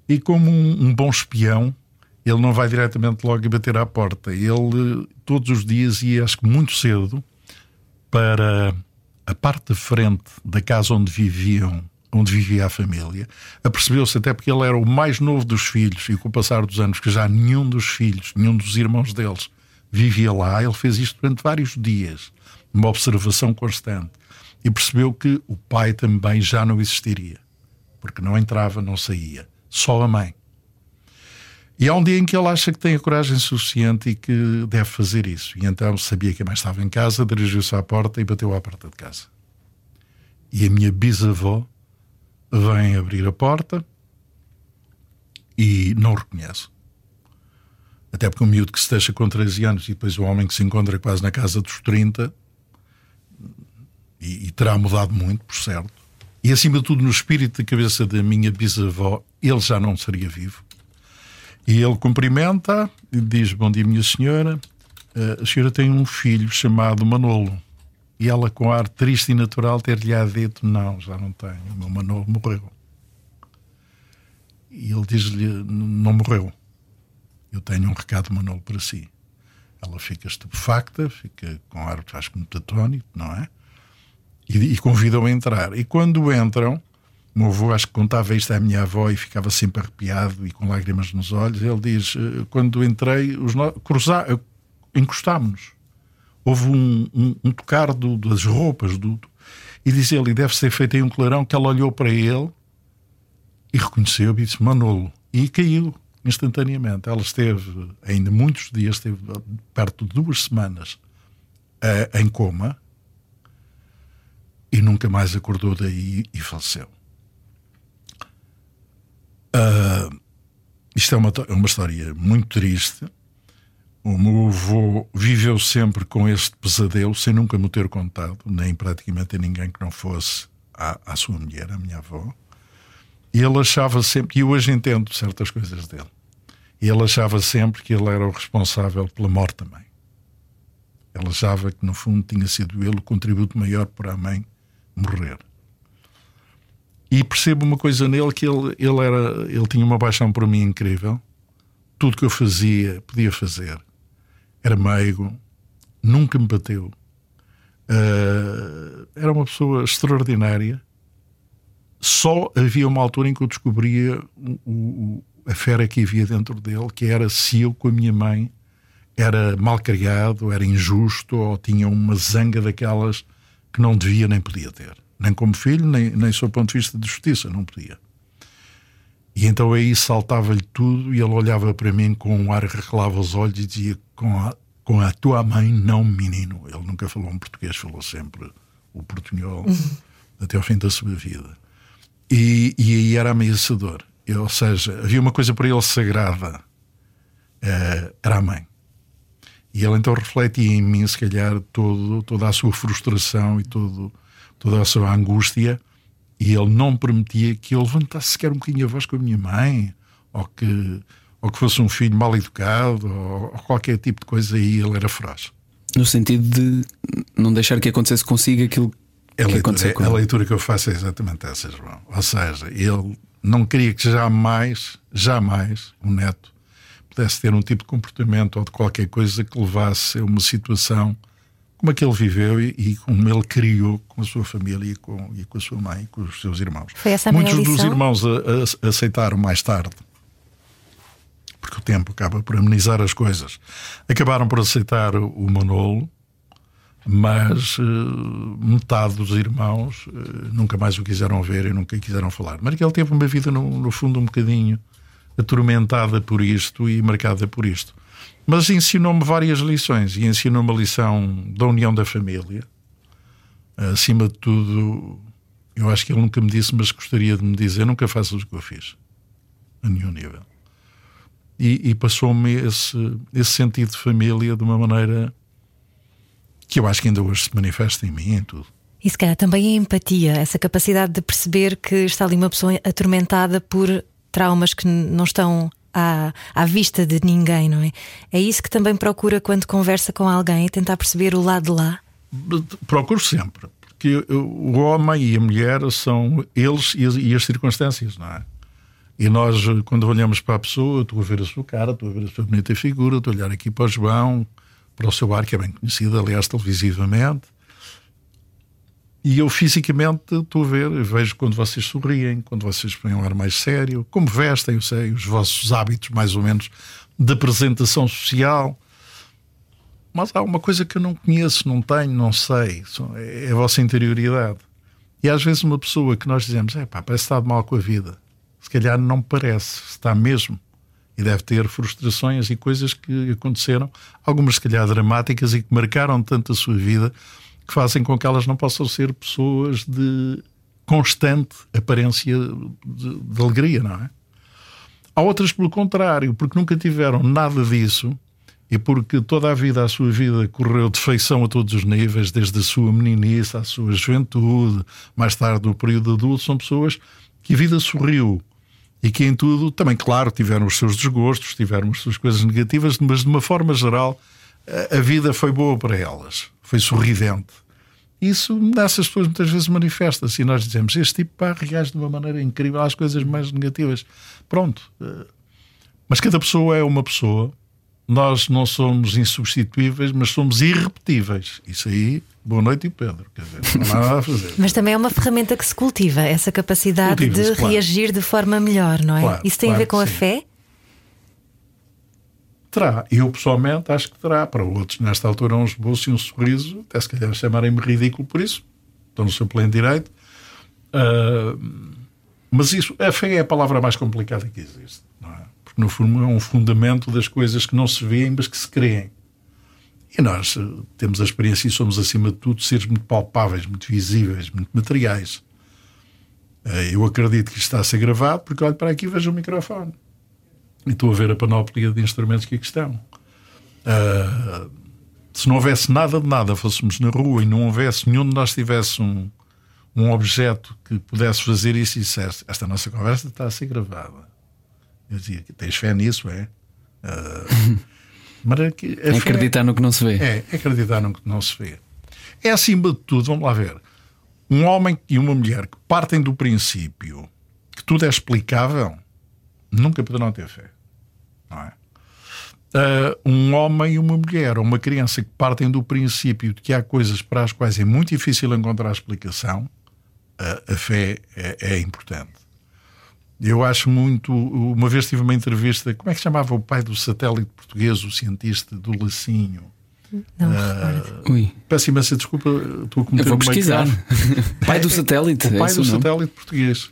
E como um, um bom espião, ele não vai diretamente logo bater à porta. Ele todos os dias ia, acho que muito cedo, para a parte de frente da casa onde viviam onde vivia a família, apercebeu-se até porque ele era o mais novo dos filhos e com o passar dos anos que já nenhum dos filhos, nenhum dos irmãos deles vivia lá, ele fez isto durante vários dias, uma observação constante e percebeu que o pai também já não existiria, porque não entrava, não saía, só a mãe. E há um dia em que ele acha que tem a coragem suficiente e que deve fazer isso. E então sabia que a mãe estava em casa, dirigiu-se à porta e bateu à porta de casa. E a minha bisavó vem abrir a porta e não reconhece. Até porque um miúdo que se deixa com 13 anos e depois o homem que se encontra quase na casa dos 30 e, e terá mudado muito, por certo. E acima de tudo, no espírito da cabeça da minha bisavó, ele já não seria vivo. E ele cumprimenta e diz: Bom dia, minha senhora. Eh, a senhora tem um filho chamado Manolo. E ela, com ar triste e natural, ter-lhe dito: Não, já não tenho, o meu Manolo morreu. E ele diz-lhe: Não morreu. Eu tenho um recado, Manolo, para si. Ela fica estupefacta, fica com ar, acho que muito atónito, não é? E, e convidam a entrar. E quando entram, o meu avô, acho que contava isto à minha avó e ficava sempre arrepiado e com lágrimas nos olhos. Ele diz: eh, Quando entrei, os no... cruzar, encostámos-nos houve um, um, um tocar do, das roupas do, e diz ele, deve ser feito em um clarão que ela olhou para ele e reconheceu e disse Manolo e caiu instantaneamente. Ela esteve ainda muitos dias, esteve perto de duas semanas uh, em coma e nunca mais acordou daí e faleceu. Uh, isto é uma, é uma história muito triste o meu avô viveu sempre com este pesadelo, sem nunca me ter contado, nem praticamente a ninguém que não fosse à, à sua mulher, a minha avó. E ele achava sempre, e hoje entendo certas coisas dele, ele achava sempre que ele era o responsável pela morte da mãe. Ele achava que, no fundo, tinha sido ele o contributo maior para a mãe morrer. E percebo uma coisa nele que ele, ele, era, ele tinha uma paixão por mim incrível. Tudo que eu fazia, podia fazer era meigo, nunca me bateu. Uh, era uma pessoa extraordinária. Só havia uma altura em que eu descobria o, o, a fera que havia dentro dele, que era se eu com a minha mãe era mal criado, era injusto ou tinha uma zanga daquelas que não devia nem podia ter. Nem como filho, nem, nem sob ponto de vista de justiça, não podia. E então aí saltava-lhe tudo e ele olhava para mim com um ar que regalava os olhos e dizia: com a, com a tua mãe, não menino. Ele nunca falou um português, falou sempre o portunhol uhum. até ao fim da sua vida. E, e aí era ameaçador. ou seja, havia uma coisa para ele sagrada: uh, era a mãe. E ele então refletia em mim, se calhar, todo, toda a sua frustração e todo, toda a sua angústia e ele não permitia que eu levantasse sequer um bocadinho a voz com a minha mãe, ou que, ou que fosse um filho mal educado, ou, ou qualquer tipo de coisa, e ele era feroz. No sentido de não deixar que acontecesse consigo aquilo A que leitura, aconteceu com a ele. leitura que eu faço é exatamente essa, João. Ou seja, ele não queria que jamais, jamais, o neto pudesse ter um tipo de comportamento ou de qualquer coisa que levasse a uma situação como a que ele viveu e, e como ele criou com a sua família e com, e com a sua mãe e com os seus irmãos. Foi essa a Muitos dos lição? irmãos a- a- aceitaram mais tarde, porque o tempo acaba por amenizar as coisas. Acabaram por aceitar o Manolo, mas eh, metade dos irmãos eh, nunca mais o quiseram ver e nunca quiseram falar. Mas ele teve uma vida, no, no fundo, um bocadinho atormentada por isto e marcada por isto. Mas ensinou-me várias lições e ensinou-me a lição da união da família. Acima de tudo, eu acho que ele nunca me disse, mas gostaria de me dizer: nunca faças o que eu fiz, a nenhum nível. E, e passou-me esse, esse sentido de família de uma maneira que eu acho que ainda hoje se manifesta em mim, em tudo. E se calhar também a empatia, essa capacidade de perceber que está ali uma pessoa atormentada por traumas que não estão à, à vista de ninguém, não é? É isso que também procura quando conversa com alguém, tentar perceber o lado de lá. Procuro sempre, porque o homem e a mulher são eles e as, e as circunstâncias, não é? E nós, quando olhamos para a pessoa, estou a ver a sua cara, estou a ver a sua bonita figura, estou a olhar aqui para o João, para o seu ar, que é bem conhecido, aliás, televisivamente. E eu fisicamente estou a ver, vejo quando vocês sorriem, quando vocês põem um ar mais sério, como vestem, eu sei, os vossos hábitos, mais ou menos, de apresentação social. Mas há uma coisa que eu não conheço, não tenho, não sei. É a vossa interioridade. E às vezes uma pessoa que nós dizemos, é pá, parece está de mal com a vida. Se calhar não parece, está mesmo. E deve ter frustrações e coisas que aconteceram, algumas se calhar dramáticas e que marcaram tanto a sua vida, que fazem com que elas não possam ser pessoas de constante aparência de, de alegria, não é? Há outras pelo contrário, porque nunca tiveram nada disso e porque toda a vida, a sua vida, correu de feição a todos os níveis, desde a sua meninice à sua juventude, mais tarde no período adulto, são pessoas que a vida sorriu e que em tudo, também, claro, tiveram os seus desgostos, tiveram as suas coisas negativas, mas de uma forma geral, a- vida foi boa para elas, foi sorridente. Isso nessas pessoas muitas vezes manifesta-se e nós dizemos: este tipo pá, reage de uma maneira incrível às coisas mais negativas. Pronto. eh, Mas cada pessoa é uma pessoa. Nós não somos insubstituíveis, mas somos irrepetíveis. Isso aí, boa noite e Pedro. Quer dizer, não há nada a fazer. Mas também é uma ferramenta que se cultiva, essa capacidade de claro. reagir de forma melhor, não é? Claro, Isso tem a claro ver com a sim. fé? Terá. Eu pessoalmente acho que terá. Para outros, nesta altura, um esboço e um sorriso, até se calhar chamarem-me ridículo por isso. Estão no seu pleno direito. Ah, mas isso, a fé é a palavra mais complicada que existe. Não é? Porque, no fundo, é um fundamento das coisas que não se veem, mas que se creem. E nós eh, temos a experiência e somos, acima de tudo, seres muito palpáveis, muito visíveis, muito materiais. Eh, Eu acredito que isto está a ser gravado porque olho para aqui e vejo o microfone. E estou a ver a panóplia de instrumentos que aqui estão. Ah, se não houvesse nada de nada, fôssemos na rua e não houvesse nenhum de nós tivesse um, um objeto que pudesse fazer isso e dissesse: Esta nossa conversa está a ser gravada. Eu dizia: Tens fé nisso, é? Ah, [laughs] mas é que É fé- acreditar no que não se vê. é, é acreditar no que não se vê. É acima de tudo, vamos lá ver, um homem e uma mulher que partem do princípio que tudo é explicável, nunca poderão ter fé. Não é? Ah, um homem e uma mulher, ou uma criança que partem do princípio de que há coisas para as quais é muito difícil encontrar explicação, a, a fé é, é importante. Eu acho muito. Uma vez tive uma entrevista. Como é que se chamava o pai do satélite português, o cientista do Lacinho? Não. Ui, Peço imensa desculpa, estou a cometer eu vou pesquisar. [laughs] Pai do satélite. O é pai esse do satélite português.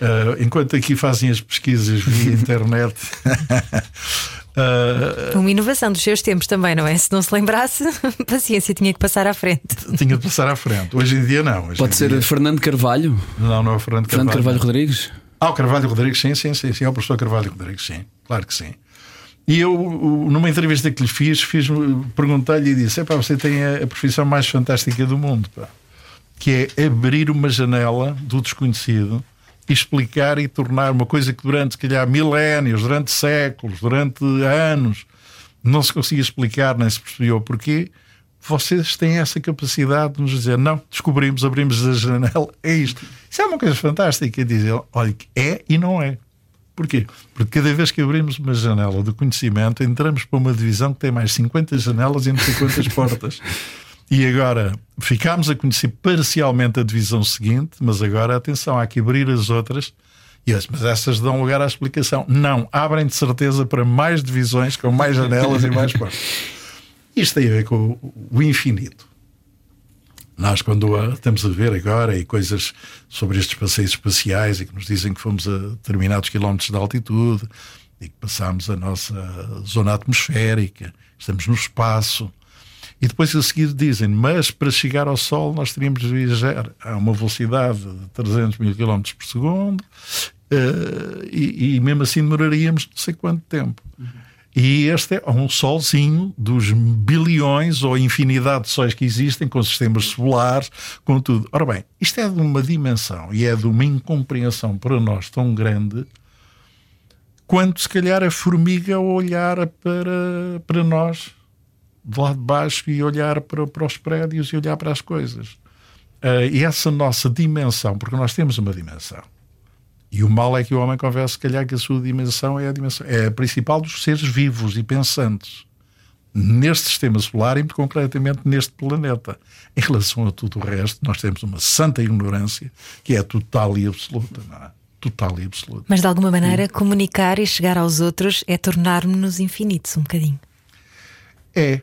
Ah, enquanto aqui fazem as pesquisas via [laughs] internet. [laughs] ah, Uma inovação dos seus tempos também, não é? Se não se lembrasse, paciência, tinha que passar à frente. tinha de passar à frente. Hoje em dia não. Hoje Pode ser dia- Fernando Carvalho. Não, não é o Fernando Fernando Carvalho. Carvalho Rodrigues. Ah, o Carvalho Rodrigues, sim, sim, sim, sim. É o professor Carvalho Rodrigues, sim. Claro que sim. E eu, numa entrevista que lhe fiz, fiz perguntei-lhe e disse: Epá, você tem a, a profissão mais fantástica do mundo, pá, que é abrir uma janela do desconhecido explicar e tornar uma coisa que durante, se calhar, milénios, durante séculos, durante anos, não se conseguia explicar, nem se percebia o porquê, vocês têm essa capacidade de nos dizer: não, descobrimos, abrimos a janela, é isto. Isso é uma coisa fantástica. Dizer, olha, é e não é. Porquê? Porque cada vez que abrimos uma janela do conhecimento, entramos para uma divisão que tem mais 50 janelas e não sei quantas [laughs] portas. E agora ficámos a conhecer parcialmente a divisão seguinte, mas agora atenção, há que abrir as outras. E eu, mas essas dão lugar à explicação. Não, abrem de certeza para mais divisões, com mais janelas e mais portas. [laughs] Isto tem a ver com o infinito. Nós, quando estamos a ver agora e coisas sobre estes passeios espaciais e que nos dizem que fomos a determinados quilómetros de altitude e que passamos a nossa zona atmosférica, estamos no espaço. E depois a seguir dizem, mas para chegar ao Sol nós teríamos de viajar a uma velocidade de 300 mil km por segundo uh, e, e, mesmo assim demoraríamos não sei quanto tempo. E este é um solzinho dos bilhões ou infinidade de sóis que existem, com sistemas solares, com tudo. Ora bem, isto é de uma dimensão e é de uma incompreensão para nós tão grande quanto se calhar a formiga olhar para, para nós de lá de baixo e olhar para, para os prédios e olhar para as coisas. Uh, e essa nossa dimensão, porque nós temos uma dimensão, e o mal é que o homem confessa, se calhar, que a sua dimensão é a dimensão, é a principal dos seres vivos e pensantes neste sistema solar e, concretamente, neste planeta. Em relação a tudo o resto, nós temos uma santa ignorância que é total e absoluta, não é? Total e absoluta. Mas, de alguma maneira, comunicar e chegar aos outros é tornar-nos infinitos um bocadinho. É.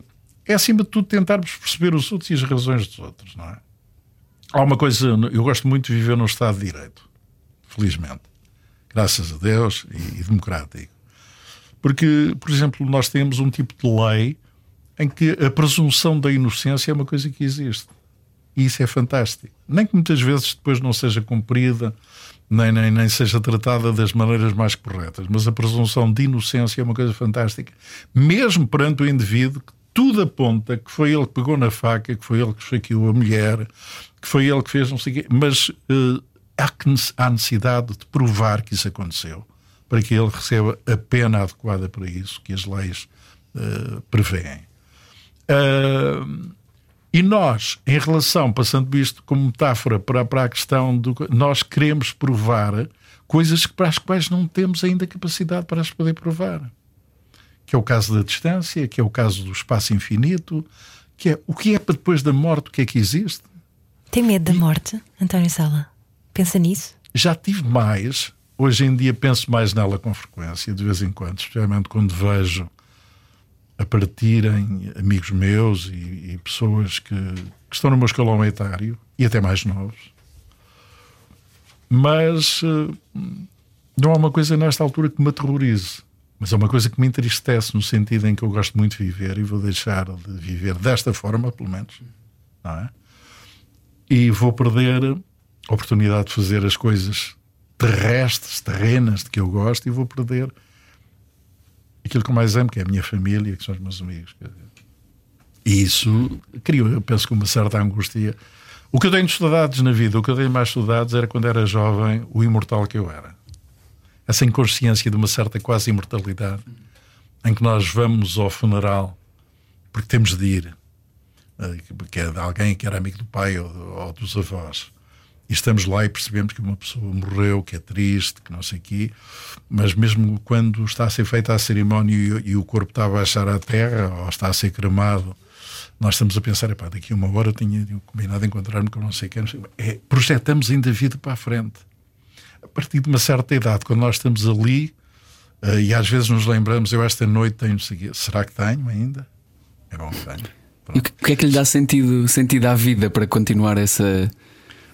É, acima de tudo, tentarmos perceber os outros e as razões dos outros, não é? Há uma coisa, eu gosto muito de viver num Estado de Direito felizmente. Graças a Deus e, e democrático. Porque, por exemplo, nós temos um tipo de lei em que a presunção da inocência é uma coisa que existe. E isso é fantástico. Nem que muitas vezes depois não seja cumprida, nem, nem, nem seja tratada das maneiras mais corretas, mas a presunção de inocência é uma coisa fantástica. Mesmo perante o indivíduo que tudo aponta que foi ele que pegou na faca, que foi ele que esfaqueou a mulher, que foi ele que fez não sei o quê, mas uh, há necessidade de provar que isso aconteceu para que ele receba a pena adequada para isso que as leis uh, prevêem. Uh, e nós, em relação, passando isto como metáfora para, para a questão do. Nós queremos provar coisas para as quais não temos ainda capacidade para as poder provar. Que é o caso da distância, que é o caso do espaço infinito, que é o que é para depois da morte, o que é que existe. Tem medo da morte, António Sala? Pensa nisso? Já tive mais. Hoje em dia penso mais nela com frequência, de vez em quando, especialmente quando vejo a partirem amigos meus e, e pessoas que, que, estão no meu escalão etário e até mais novos. Mas uh, não há uma coisa nesta altura que me aterrorize. Mas é uma coisa que me entristece no sentido em que eu gosto muito de viver e vou deixar de viver desta forma, pelo menos. Não é? E vou perder oportunidade de fazer as coisas terrestres, terrenas de que eu gosto e vou perder aquilo que eu mais amo, que é a minha família, que são os meus amigos. E isso criou, eu penso, uma certa angústia. O que eu tenho de saudades na vida, o que eu tenho mais saudades era quando era jovem, o imortal que eu era. Essa inconsciência de uma certa quase imortalidade, em que nós vamos ao funeral porque temos de ir, eh, que é de alguém que era amigo do pai ou dos avós e estamos lá e percebemos que uma pessoa morreu, que é triste, que não sei o quê, mas mesmo quando está a ser feita a cerimónia e, e, o corpo está a baixar à terra ou está a ser cremado, nós estamos a pensar, epá, daqui a uma hora eu tinha combinado encontrar-me com não sei quem. É, projetamos ainda a vida para a frente. A partir de uma certa idade, quando nós estamos ali, uh, e às vezes nos lembramos, eu esta noite tenho, será que tenho ainda? É bom que tenho. Pronto. E o que é que lhe dá sentido, sentido à vida para continuar essa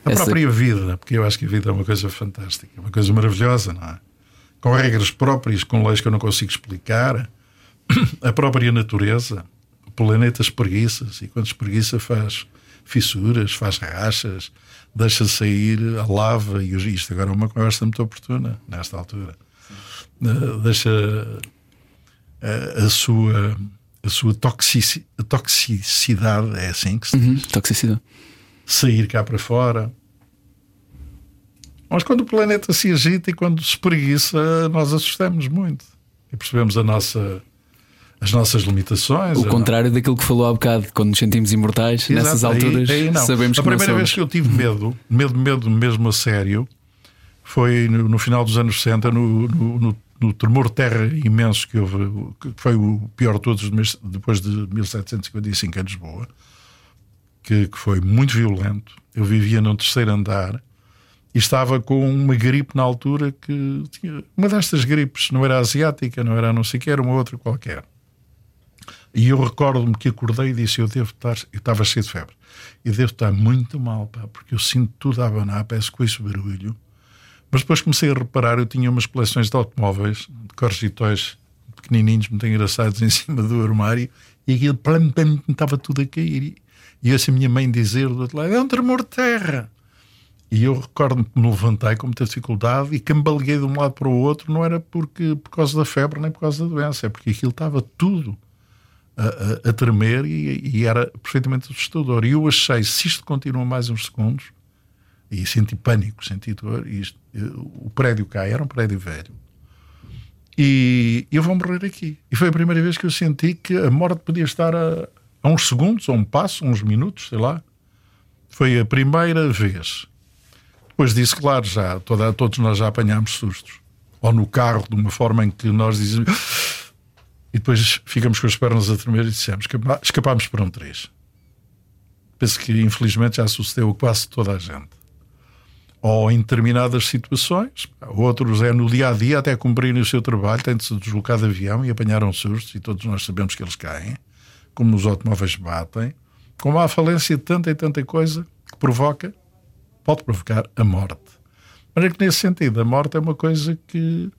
a Essa... própria vida, porque eu acho que a vida é uma coisa fantástica, uma coisa maravilhosa, não é? Com regras próprias, com leis que eu não consigo explicar, [clears throat] a própria natureza, o planeta espreguiça e quando espreguiça faz fissuras, faz rachas, deixa sair a lava, e isto agora é uma conversa muito oportuna, nesta altura. Uh, deixa a, a, sua, a sua toxici, toxicidade, é assim que se diz? Uhum, toxicidade sair cá para fora. Mas quando o planeta se agita e quando se preguiça, nós assustamos muito e percebemos a nossa, as nossas limitações. O contrário daquilo que falou há bocado, quando nos sentimos imortais, Exato, nessas alturas aí, aí sabemos a que A primeira não vez que eu tive medo, medo, medo mesmo a sério, foi no, no final dos anos 60, no, no, no, no tremor de terra imenso que houve, que foi o pior de todos depois de 1755 em Lisboa, que, que foi muito violento. Eu vivia no terceiro andar e estava com uma gripe na altura que tinha uma destas gripes, não era asiática, não era não sei que, era uma outra qualquer. E eu recordo-me que acordei e disse: Eu devo estar, eu estava cheio de febre, e devo estar muito mal, pá, porque eu sinto tudo a abanar, parece com esse barulho. Mas depois comecei a reparar: eu tinha umas coleções de automóveis, de corrigitóis pequenininhos, muito engraçados, em [laughs] cima do armário, e aquilo plam, plam, estava tudo a cair. E ouço a minha mãe dizer do outro lado: É um tremor de terra. E eu recordo-me que me levantei com muita dificuldade e cambaleguei de um lado para o outro, não era porque, por causa da febre nem por causa da doença, é porque aquilo estava tudo a, a, a tremer e, e, era perfeitamente assustador. E eu achei, se isto continua mais uns segundos, e senti pânico, senti dor, e isto, o prédio cá era um prédio velho. E eu vou morrer aqui. E foi a primeira vez que eu senti que a morte podia estar a, a uns segundos, a um passo, uns minutos, sei lá. Foi a primeira vez. Depois disso, claro, já toda, todos nós já apanhámos sustos. Ou no carro, de uma forma em que nós dizemos. [gasps] E depois ficamos com as pernas a tremer e dissemos: escapámos para um 3. Penso que infelizmente já sucedeu a quase toda a gente. Ou em determinadas situações, outros é no dia a dia, até cumprirem o seu trabalho, têm de se deslocar de avião e apanharam sustos, e todos nós sabemos que eles caem, como nos automóveis batem, como há falência de tanta e tanta coisa que provoca pode provocar a morte. Mas é que nesse sentido, a morte é uma coisa que.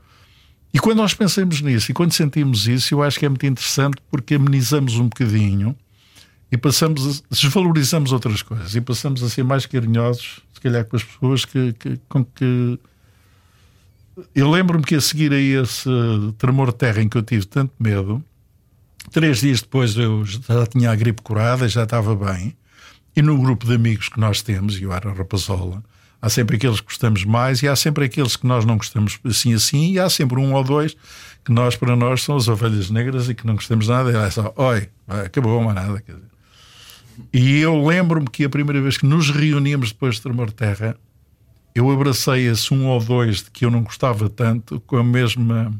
E quando nós pensamos nisso e quando sentimos isso, eu acho que é muito interessante porque amenizamos um bocadinho e passamos a, desvalorizamos outras coisas e passamos a ser mais carinhosos, se calhar, com as pessoas que, que com que. Eu lembro-me que a seguir a esse tremor de terra em que eu tive tanto medo, três dias depois eu já tinha a gripe curada, já estava bem. E no grupo de amigos que nós temos, e eu era Rapazola, há sempre aqueles que gostamos mais e há sempre aqueles que nós não gostamos assim assim, e há sempre um ou dois que nós, para nós, são as ovelhas negras e que não gostamos nada. E é só, oi, acabou, mais nada. E eu lembro-me que a primeira vez que nos reuníamos depois de Tremor Terra, eu abracei esse um ou dois de que eu não gostava tanto com a mesma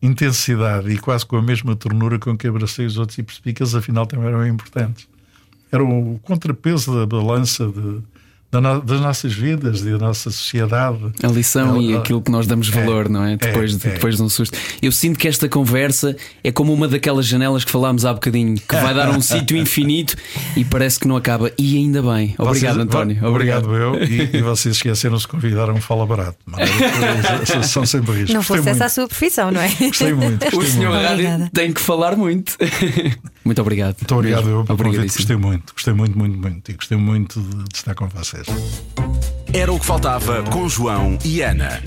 intensidade e quase com a mesma ternura com que abracei os outros e percebi que eles afinal também eram importantes. Era o contrapeso da balança de, das nossas vidas e da nossa sociedade. A lição é, e aquilo que nós damos valor, é, não é? Depois, é, de, depois de um susto. Eu sinto que esta conversa é como uma daquelas janelas que falámos há bocadinho, que vai dar um [laughs] sítio infinito e parece que não acaba. E ainda bem. Obrigado, vocês, António. Obrigado, eu. E, e, vocês esqueceram-se de convidar um Fala Barato. Mas, são sempre riscos. Não fosse essa a sua profissão, não é? Gostei muito. Gostei o senhor muito. Rádio tem que falar muito. [laughs] muito obrigado. Muito obrigado, eu. Gostei muito. Gostei muito, muito, muito. E gostei muito de, de estar com vocês. Era o que faltava com João e Ana.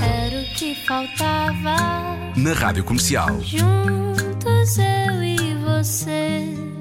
Era o que faltava na Rádio Comercial. Juntos eu e você.